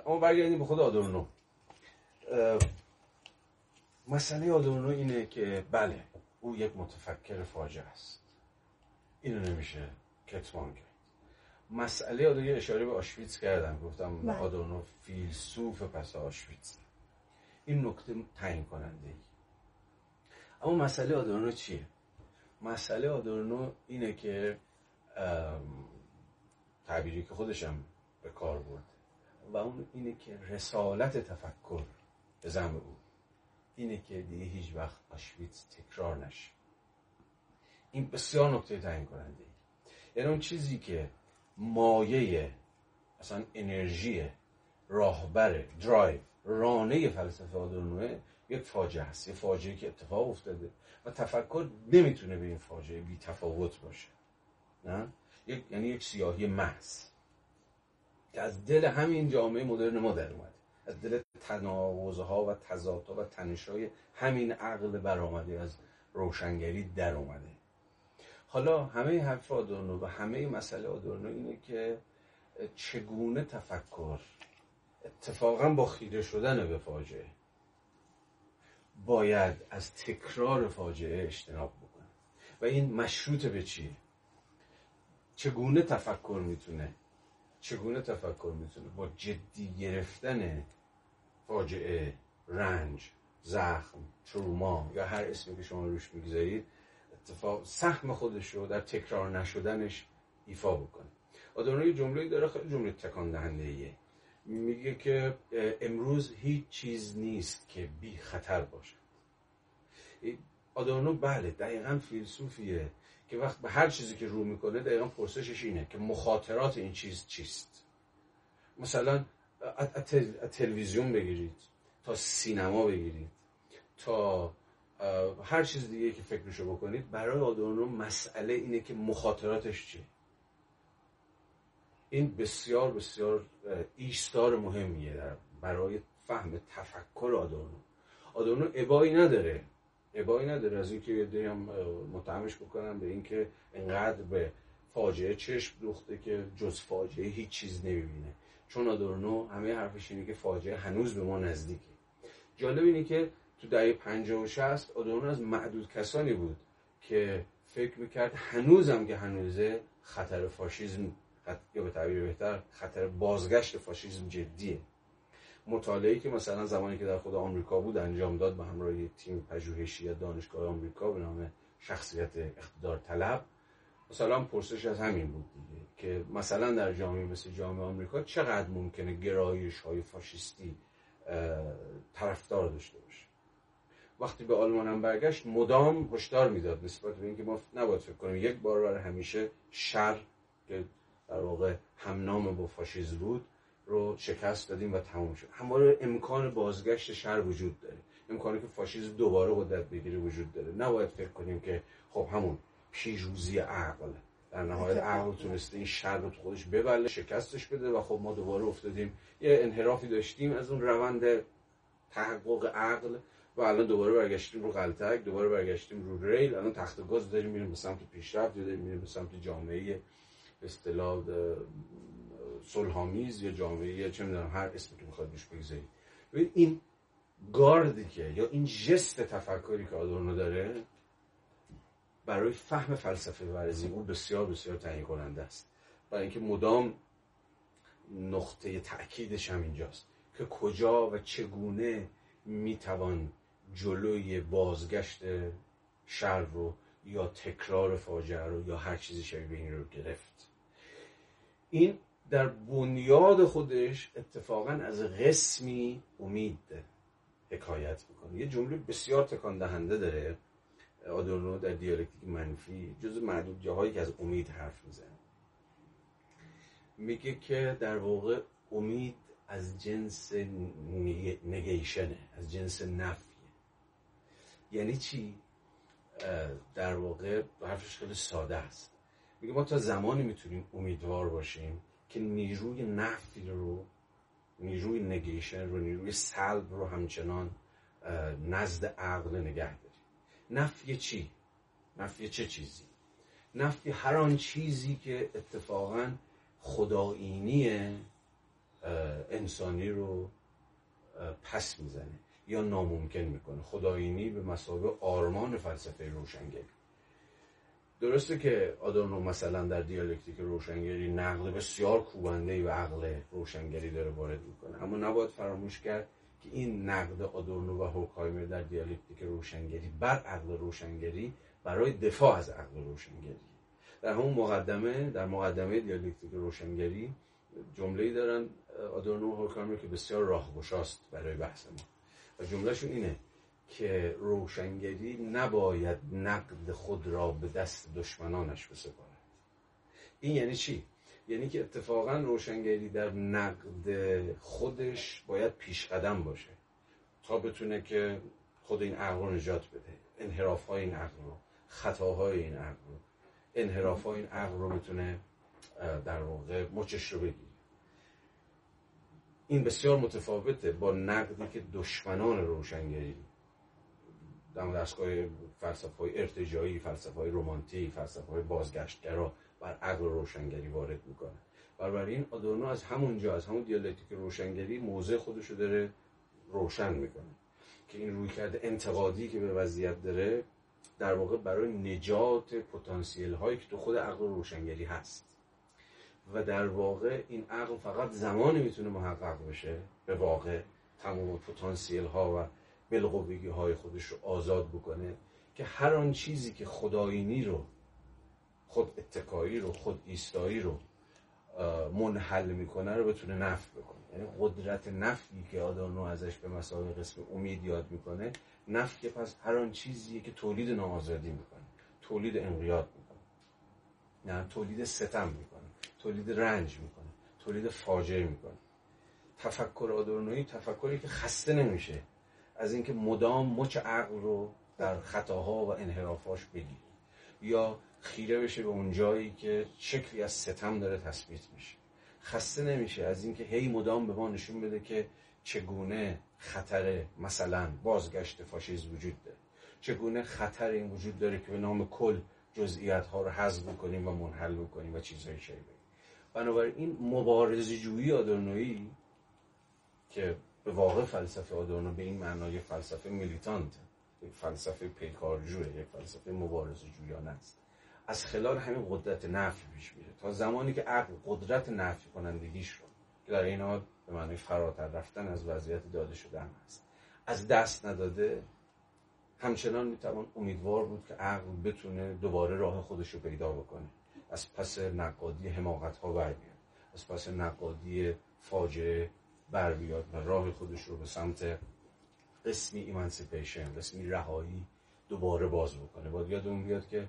اما برگردیم به خود آدورنو. مسئله آدورنو اینه که بله او یک متفکر فاجعه است. اینو نمیشه کتمان کرد. مسئله آدورنو اشاره به آشویتس کردم. گفتم بله. آدورنو فیلسوف پس آشویتس. این نکته تعیین کننده ای اما مسئله آدورنو چیه؟ مسئله آدورنو اینه که تعبیری که خودشم به کار برد و اون اینه که رسالت تفکر به زم او. اینه که دیگه هیچ وقت آشویتس تکرار نشه. این بسیار نکته تعیین کننده یعنی اون چیزی که مایه اصلا انرژی راهبر درایو رانه فلسفه آدورنوه یک فاجعه هست یه فاجعه که اتفاق افتاده و تفکر نمی‌تونه به این فاجعه بی تفاوت باشه نه؟ یک یعنی یک سیاهی محض. که از دل همین جامعه مدرن ما در اومده از دل تناوزها و تضادها و تنشهای همین عقل برآمده از روشنگری در اومده. حالا همه حرف آدورنو و همه مسئله آدورنو اینه که چگونه تفکر اتفاقا با خیره شدن به فاجعه باید از تکرار فاجعه اجتناب بکنه؟ و این مشروط به چیه چگونه تفکر می‌تونه؟ چگونه تفکر می‌تونه با جدی گرفتن فاجعه رنج زخم تروما یا هر اسمی که شما روش می‌گذارید اتفاق سهم خودش رو در تکرار نشدنش ایفا بکنه. آدورنو یه جمله داره خیلی جمله تکان دهنده ایه میگه که امروز هیچ چیز نیست که بی خطر باشد آدورنو بله دقیقا فیلسوفیه که وقت به هر چیزی که رو می‌کنه دقیقا پرسشش اینه که مخاطرات این چیز چیست. مثلا تلویزیون بگیرید تا سینما بگیرید تا هر چیز دیگه که فکرشو بکنید برای آدورنو مسئله اینه که مخاطراتش چیه. این بسیار بسیار ایستار مهمیه در برای فهم تفکر آدورنو. آدورنو ابایی نداره. ابایی نداره از اینکه یه هم متهمش بکنم به اینکه انقدر به فاجعه چشم دوخته که جز فاجعه هیچ چیز نمی‌بینه. چون آدورنو همه حرفش اینه که فاجعه هنوز به ما نزدیکه. جالب اینه که تو دهه 50 و 60 آدورنو از معدود کسانی بود که فکر می‌کرد هنوزم که هنوزه خطر فاشیزم یا به تعبیر بهتر خطر بازگشت فاشیزم جدیه. مطالعه‌ای که مثلا زمانی که در خود آمریکا بود انجام داد به همراه تیم پژوهشی یا دانشگاه آمریکا به نام شخصیت اقتدار طلب مثلا پرسش از همین بود دیگه که مثلا در جامعه مثل جامعه آمریکا چقدر ممکنه گرایش های فاشیستی طرفدار داشته وقتی به آلمان هم برگشت مدام هشدار می‌داد نسبت به اینکه ما نباید فکر کنیم. یک بار برای همیشه شر که در واقع همنام با فاشیسم بود رو شکست دادیم و تموم شد. همواره امکان بازگشت شر وجود داره. امکانی که فاشیسم دوباره قدرت بگیره وجود داره. نباید فکر کنیم که خب همون پیروزی عقل. در نهایت عقل تونسته این شر رو تو خودش ببله شکستش بده و خب ما دوباره افتادیم. یه انحرافی داشتیم از اون روند تحقق عقل. و الان دوباره برگشتیم رو غلطک دوباره برگشتیم رو ریل. الان تخت گاز داریم میریم به سمت پیشرفت یا داریم میریم به سمت جامعه اصطلاح صلحآمیز یا جامعه چه می‌دونم هر اسمی که می‌خواد بهش بگذارید این گاردی که یا این جست تفکری که آدورنو داره برای فهم فلسفه ورزی او بسیار بسیار تعیین کننده است. برای اینکه مدام نقطه تأکیدش هم اینجاست که کجا و چگونه می‌توان جلوی بازگشت شر رو یا تکرار فاجعه رو یا هر چیزی شبیه این رو گرفت. این در بنیاد خودش اتفاقا از قسمی امید حکایت می‌کنه. یه جمله بسیار تکان دهنده داره آدورنو در دیالکتیک منفی جز معدود جاهایی که از امید حرف می‌زنه. میگه که در واقع امید از جنس نگیشنه از جنس نفیه یعنی چی؟ در واقع حرفش خیلی ساده است میگه ما تا زمانی می‌تونیم امیدوار باشیم که نیروی نفی رو نیروی نگیشن رو نیروی سلب رو همچنان نزد عقل نگه داریم نفی چی؟ نفی چه چیزی؟ نفی هر آن چیزی که اتفاقا خداینی انسانی رو پس می‌زنه یا ناممکن می‌کنه. خداینی به مسابقه آرمان فلسفه روشنگری. درسته که آدورنو مثلا در دیالکتیک روشنگری نقل بسیار کوبنده و عقل روشنگری داره وارد می‌کنه. اما نباید فراموش کرد که این نقد آدورنو و هوکایمر در دیالکتیک روشنگری بر عقل روشنگری برای دفاع از عقل روشنگری. در همون مقدمه در مقدمه دیالکتیک روشنگری جمله‌ای دارن آدورنو و هوکایمر که بسیار راهگشاست برای بحث ما. جملهشون اینه که روشنگری نباید نقد خود را به دست دشمنانش بسپارد. این یعنی چی؟ یعنی که اتفاقا روشنگری در نقد خودش باید پیش قدم باشه تا بتونه که خود این عقل نجات بده. انحراف های این عقل رو خطاهای این عقل رو. انحراف های این عقل رو بتونه در واقع مچش رو بگیره. این بسیار متفاوته با نقدی که دشمنان روشنگری در دستگاه فلسفه های ارتجایی فلسفه های رومانتیک فلسفه های بازگشتگرا بر عقل روشنگری وارد می‌کنه. این آدورنو از همونجا از همون دیالکتیک روشنگری موضع خودش رو داره روشن می‌کنه که این روی کرده انتقادی که به وضعیت داره در واقع برای نجات پتانسیل هایی که تو خود عقل روشنگری هست. و در واقع این عقل فقط زمانی می‌تونه محقق بشه به واقع تمام پتانسیل ها و بالقوگی های خودش رو آزاد بکنه که هر آن چیزی که خداینی رو خود اتکایی رو خود ایستایی رو منحل می‌کنه رو بتونه نفت بکنه. یعنی قدرت نفی که آدانو ازش به مسابقه قسم امید یاد می‌کنه نفی که پس هر آن چیزیه که تولید ناآزادی می‌کنه تولید انقیاد می‌کنه. یعنی تولید ستم می‌کنه. تولید رنج می‌کنه تولید فاجعه می‌کنه. تفکر آدورنوی تفکری که خسته نمیشه از اینکه مدام مچ عقل رو در خطاها و انحرافاش بگیره یا خیره بشه به اون جایی که شکلی از ستم داره تثبیت میشه. خسته نمیشه از اینکه هی مدام به ما نشون بده که چگونه خطر مثلا بازگشت فاشیز وجود داره. چگونه خطر این وجود داره که به نام کل جزئیات ها رو حذف بکنیم و منحل بکنیم و چیزهای شبیه. بنابراین مبارزه جویی آدورنویی که به واقع فلسفه آدورنو به این معنای فلسفه میلیتانت یک فلسفه پیکارجوه یک فلسفه مبارزه جویانه است. از خلال همین قدرت نفی پیش میره. تا زمانی که عقل قدرت نفی کنندگیش رو که در این حال به معنی فراتر رفتن از وضعیت داده شدن هست از دست نداده همچنان می‌توان امیدوار بود که عقل بتونه دوباره راه خودش رو پیدا بکنه. از پس نقادی حماقت ها بر از پس نقادی فاجعه بر بیاد و راه خودش رو به سمت قسمی ایمانسیپیشن قسمی رهایی دوباره باز بکنه. باید یادمون بیاد که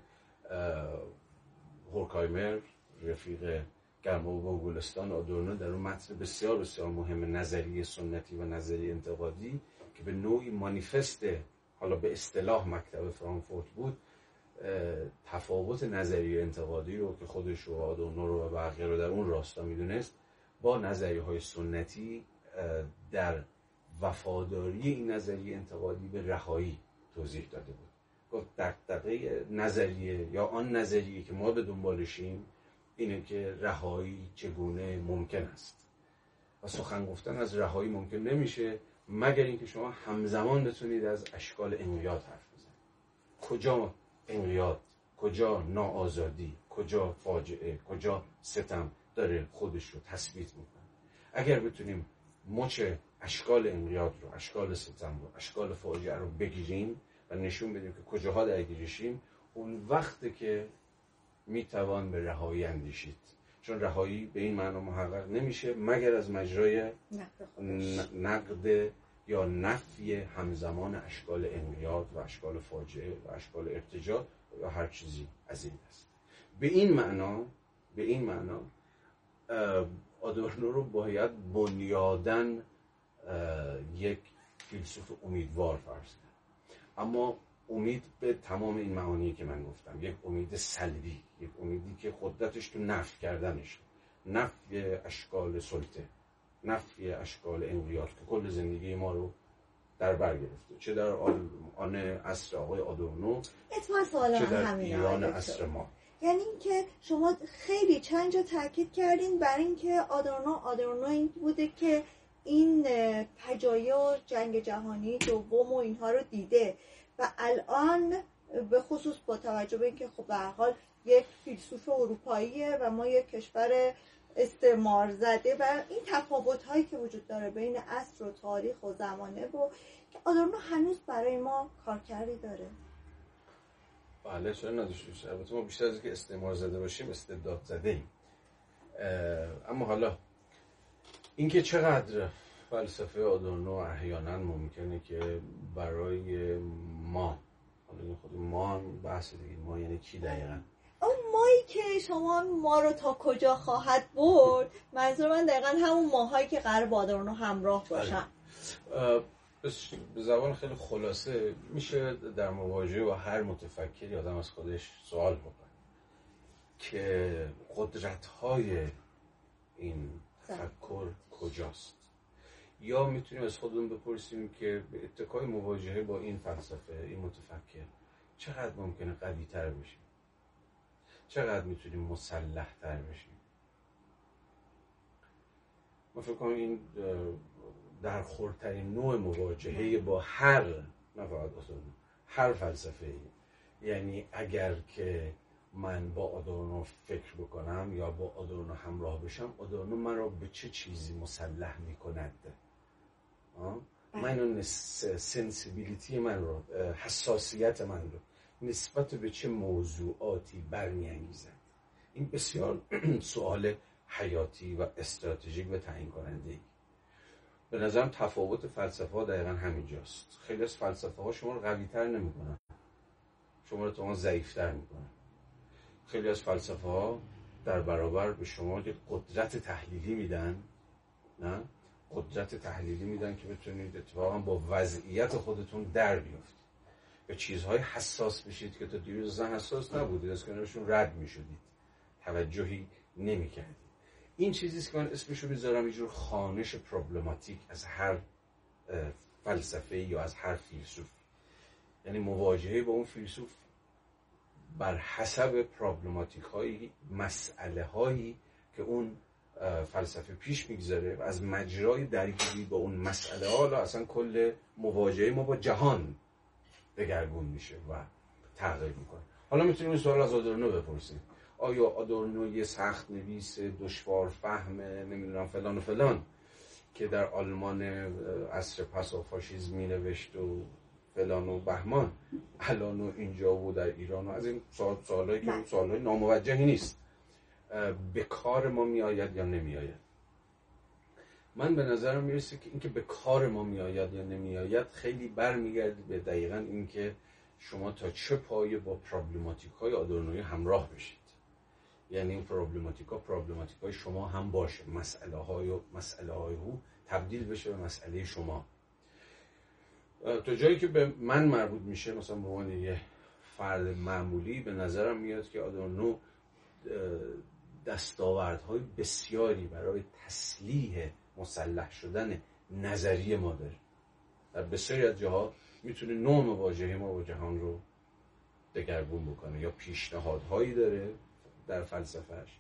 هورکایمر رفیق گرمو و گلستان آدورنو در اون متن بسیار بسیار مهم نظری سنتی و نظری انتقادی که به نوعی مانیفست حالا به اصطلاح مکتب فرانکفورت بود تفاوت نظریه انتقادی رو که خودش رو آدورنو رو و بقیه رو در اون راستا می‌دونست با نظریه های سنتی در وفاداری این نظریه انتقادی به رهایی توضیح داده بود. گفت دقیقه نظریه یا آن نظریه که ما به دنبالشیم اینه که رهایی چگونه ممکن است. و سخن گفتن از رهایی ممکن نمیشه مگر اینکه شما همزمان بتونید از اشکال انقیاد حرف بزنید. کجا انقیاد کجا ناآزادی کجا فاجعه کجا ستم داره خودش رو تثبیت می‌کنه. اگر بتونیم مچ اشکال انقیاد رو اشکال ستم رو اشکال فاجعه رو بگیریم و نشون بدیم که کجاها درگیرشیم اون وقت که می‌توان به رهایی اندیشید. چون رهایی به این معنا محقق نمیشه مگر از مجرای نقد یا نفی همزمان اشکال انقیاد و اشکال فاجعه و اشکال ارتجاع یا هر چیزی از این است به این معنا به این معنا آدورنو رو باید بنیادن یک فیلسوف امیدوار فرض اما امید به تمام این معانی که من گفتم یک امید سلبی یک امیدی که قدرتش تو نفی کردنش نفی اشکال سلطه. نفی اشکال انقیاد که کل زندگی ما رو در بر گرفته. چه در آن عصر آقای آدورنو چه در ایران عصر ما. یعنی اینکه شما خیلی چند جا تاکید کردین بر اینکه آدورنو آدورنو این بوده که این فجایع جنگ جهانی دوم و اینها رو دیده. و الان به خصوص با توجه به اینکه خب به حال یک فیلسوف اروپاییه و ما یک کشور استعمار زده و این تفاوت هایی که وجود داره بین عصر و تاریخ و زمانه و که آدورنو هنوز برای ما کارکردی داره. بله چرا نداشته البته ما بیشتر از اینکه استعمار زده باشیم استبداد زده ایم اما حالا اینکه چقدر فلسفه آدورنو احیانا ممکنه که برای ما حالا خود ما بحث دیگه ما یعنی کی دقیقا؟ اون مایی که شما ما رو تا کجا خواهد برد منظور من دقیقا همون ماهایی که قرار با آدورنو همراه بله. باشن. به زبان خیلی خلاصه میشه در مواجهه با هر متفکری آدم از خودش سوال بکنه که قدرت های این تفکر کجاست؟ یا می‌تونیم از خودمون بپرسیم که به اتکای مواجهه با این فلسفه این متفکر چقدر ممکنه قوی تر بشیم چقدر می‌تونیم مسلح تر بشیم؟ ما فکر کنم این در خورترین نوع مواجهه با هر نه هر فلسفه ای. یعنی اگر که من با آدورنو فکر بکنم یا با آدورنو همراه بشم آدورنو من را به چه چیزی مسلح می‌کند؟ من اون سنسیبیلیتی من رو حساسیت من رو. نسبت به چه موضوعاتی برمیانگیزد؟ این بسیار <clears throat> سوال حیاتی و استراتژیک و تعیین کننده به نظرم تفاوت فلسفه ها دقیقا همینجاست. خیلی از فلسفه ها شما رو قوی تر نمی‌کنن. شما رو تو ضعیف تر می‌کنن. خیلی از فلسفه ها در برابر به شما یک قدرت تحلیلی میدن نه؟ قدرت تحلیلی میدن که بتونید اتفاقا با وضعیت خودتون در بیافتید. به چیزهای حساس بشید که تا دیروز زن حساس نبودید از کنارشون رد می‌شدید. توجهی نمی‌کردید. این چیزی که من اسمشو می‌ذارم یه جور خانش پروبلماتیک از هر فلسفه یا از هر فیلسوف. یعنی مواجهه با اون فیلسوف بر حسب پروبلماتیک هایی مسئله هایی که اون فلسفه پیش می‌گذاره و از مجرای درگیری با اون مسئله ها اصلا کل مواجهه ما با جهان دگرگون میشه و تغییر می‌کنه. حالا می‌تونیم این سوال از آدورنو بپرسیم. آیا آدورنو یه سخت نویس دشوار فهم نمی‌دونم فلان و فلان که در آلمان عصر پس و فاشیزمی نوشت و فلان و بهمان الان و اینجا و در ایران و از این سوال سوالایی که سوالای ناموجهی نیست. به کار ما میآید یا نمیآید؟ من به نظرم می‌رسه که اینکه به کار ما میآید یا نمیآید خیلی برمیگرده به دقیقا اینکه شما تا چه پایه با پرابلماتیک های آدورنوی همراه بشید. یعنی این پرابلماتیک ها پرابلماتیک های شما هم باشه. مسئله های و مسئله های او تبدیل بشه به مسئله شما. تا جایی که به من مربوط میشه مثلا به عنوان یه فرد معمولی به نظرم میاد که آدورنو دستاوردهای بسیاری برای تسلیح مسلح شدن نظریه ما داره در بسیاری از جاها می‌تونه نوع مواجهه ما با جهان رو دگرگون بکنه یا پیشنهادهایی داره در فلسفهش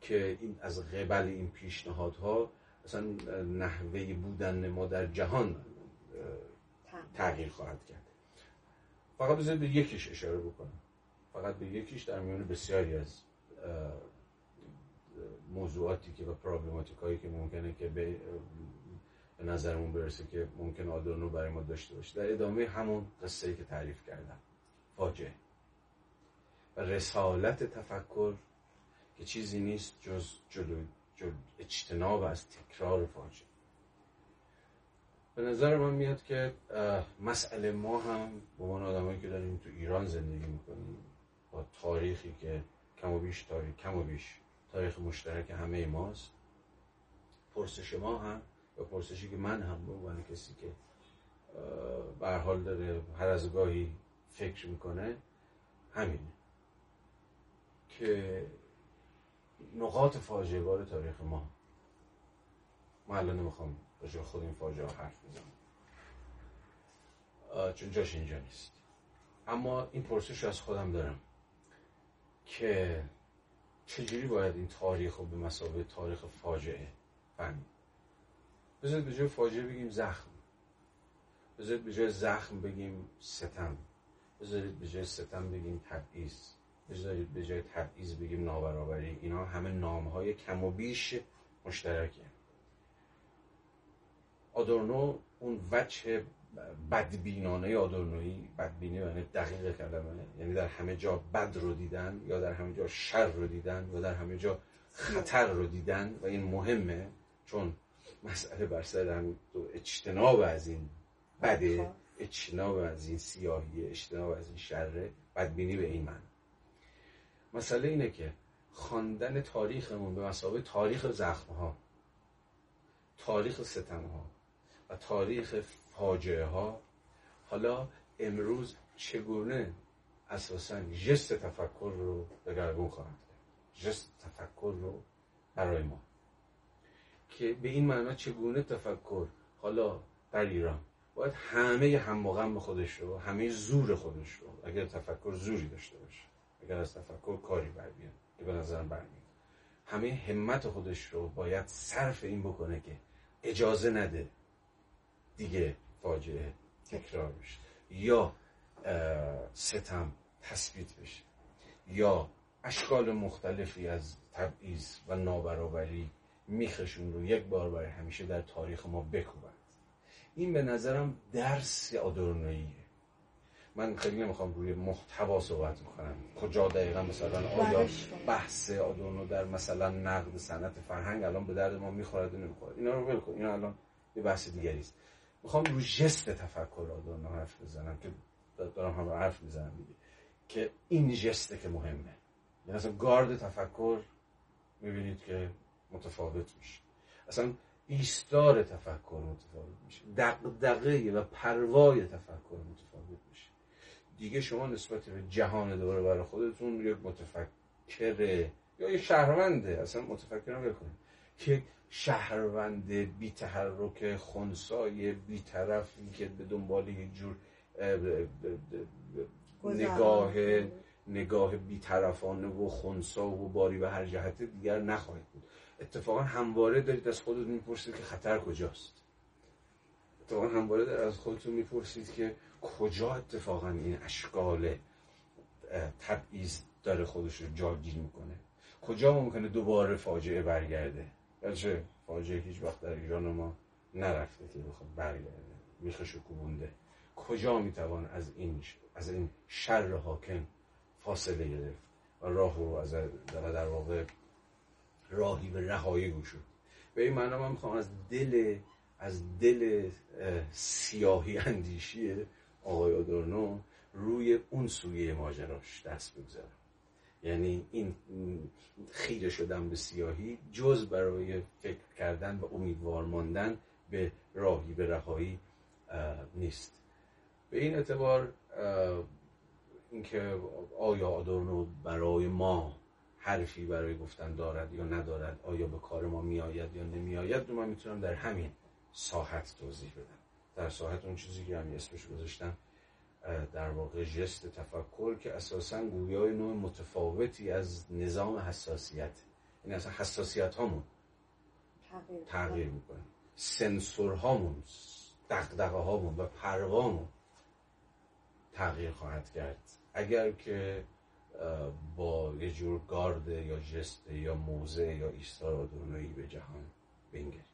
که این از قبل این پیشنهادها مثلا نحوه بودن ما در جهان تغییر. خواهد کرد. فقط بذارید به یکیش اشاره بکنم. فقط به یکیش در میان بسیاری از موضوعاتی که و پرابلماتیک هایی که ممکنه که به نظرمون برسه که ممکن آدورنو برای ما داشته باشه. در ادامه همون قصه که تعریف کردم. فاجعه. و رسالت تفکر که چیزی نیست جز جلو جل اجتناب از تکرار فاجعه. به نظر من میاد که مسئله ما هم به عنوان آدمایی که داریم تو ایران زندگی می‌کنیم با تاریخی که کم و بیش تاریخ کم و بیش تاریخ مشترک همه ماست. پرسش ما هم و پرسشی که من هم به عنوان کسی که به حال داره هر از گاهی فکر می‌کنه همینه. که نقاط فاجعه بار تاریخ ما. من الان نمی‌خوام راجع خود این فاجعه حرف بزنم. چون جاش اینجا نیست. اما این پرسش از خودم دارم که چجوری باید این تاریخ رو به مسابقه تاریخ فاجعه فهمید بذارید به جای فاجعه بگیم زخم. بذارید به جای زخم بگیم ستم. بذارید به جای ستم بگیم تبعیض. بذارید به جای تبعیض بگیم نابرابری. اینا همه نام های کم و بیش مشترکه. آدورنو اون وجه بدبینانه آدورنویی بدبینی یعنی دقیق کلمه یعنی در همه جا بد رو دیدن یا در همه جا شر رو دیدن یا در همه جا خطر رو دیدن و این مهمه چون مسئله بر سر اجتناب از این بده خب. اجتناب از این سیاهی اجتناب از این شره بدبینی به این من مسئله اینه که خواندن تاریخمون به مسابقه تاریخ زخم ها تاریخ ستم ها و تاریخ فاجعه ها حالا امروز چگونه اساسا جست تفکر رو دگرگون خواهد جست تفکر رو برای ما. که به این معنا چگونه تفکر؟ حالا در ایران باید همه هم غم خودش رو همه زور خودش رو اگر تفکر زوری داشته باشه اگر از تفکر کاری بر بیاد که به نظرم برمیاد. همه همت خودش رو باید صرف این بکنه که اجازه نده دیگه فاجعه تکرار بشه یا ستم تثبیت بشه. یا اشکال مختلفی از تبعیض و نابرابری میخشون رو یک بار برای همیشه در تاریخ ما بکوبند. این به نظرم درس آدورنوییه من خیلی نمی‌خوام روی محتوا صحبت می‌کنم کجا دقیقا مثلا آیا بحث آدورنو در مثلا نقد صنعت فرهنگ الان به درد ما می‌خورد و نمی‌خورد؟ اینا رو ول کن. اینا الان یه بحث دیگری است. می‌خوام رو جست تفکر آدورنو حرف بزنم که دارم هم حرف می‌زنم دیگه. که این جسته که مهمه. یعنی اصلا گارد تفکر می‌بینید که متفاوت میشه. اصلا ایستار تفکر متفاوت میشه. دقدقه و پروای تفکر متفاوت میشه. دیگه شما نسبت به جهان دوره برای خودتون یک متفکر یا یک شهرونده. اصلا متفکر هم کنید. که شهروند بی تحرک خونسای بی طرفی که به دنبال یک جور نگاه نگاه بیطرفانه و خونسا و باری به هر جهت دیگر نخواهید بود. اتفاقا همواره دارید از خودتون می‌پرسید که خطر کجاست. اتفاقا همواره دارید از خودتون می‌پرسید که کجا اتفاقا این اشکال تبعیض داره خودش رو جاگیر می‌کنه. کجا ممکنه دوباره فاجعه برگرده؟ بچه فاجعه هیچ وقت در ایران ما نرفته که بخواد برگرده. میخش و کوبونده. کجا می‌توان از این از این شر حاکم فاصله گرفت؟ و راه رو از در واقع راهی به رهایی گوشود به این معنا من می‌خوام از دل از دل سیاهی اندیشی آقای آدورنو روی اون سویه ماجراش دست بگذارم. یعنی این خیره شدن به سیاهی جز برای فکر کردن و امیدوار ماندن به راهی به رهایی نیست. به این اعتبار اینکه آیا آدورنو برای ما حرفی برای گفتن دارد یا ندارد آیا به کار ما میآید یا نمیآید من می‌تونم در همین ساحت توضیح بدم. در ساحت اون چیزی که هم اسمش گذاشتم در واقع جست تفکر که اساسا گویای نوع متفاوتی از نظام حساسیت. این اصلا حساسیت هامون تغییر, تغییر می‌کنه. سنسور هامون دقدقه هامون و پروامون تغییر خواهد کرد. اگر که با یه جور گارد یا جست یا موزه یا ایستار آدونایی به جهان بنگریم.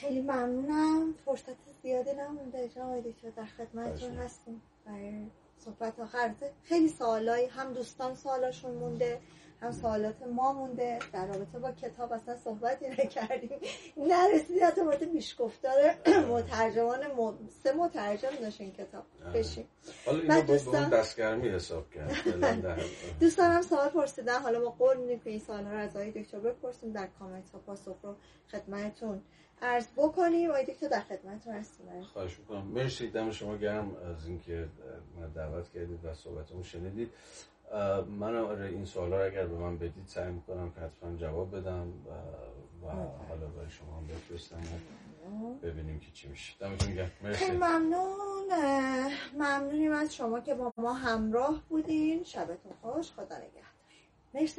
خیلی ممنونم. فرصت زیاده نمونده. جناب دکتر در خدمتتون هستیم. برای صحبت آخر. خیلی سوالایی هم دوستان سوالاشون مونده. هم سوالات ما مونده. در رابطه با کتاب اصلا صحبتی نکردیم. نرسید حتی مورد میشگفتار مترجمان سه مترجم داشت این کتاب. بشیم حالا دوستان دستگرمی حساب کرد. <laughs> دوستان هم سوال پرسیدن. حالا ما قول میدیم که این سوال رو از آقای دکتر بپرسیم در کامنت ها پاسخ رو خدمتتون عرض بکنیم. آقای دکتر در خدمتتون هستیم. خواهش می‌کنم. مرسی. دم شما گرم از اینکه من دعوت کردید و صحبتمون شنیدید. من آره این سوالا رو اگر به من بدید سعی می‌کنم که حتما جواب بدم و حالا برای شما هم بفرستم ببینیم که چی میشه. دمتون گرم. مرسی. ممنون. ممنونیم از شما که با ما همراه بودین. شبتون خوش. خدا نگهدار. مرسی.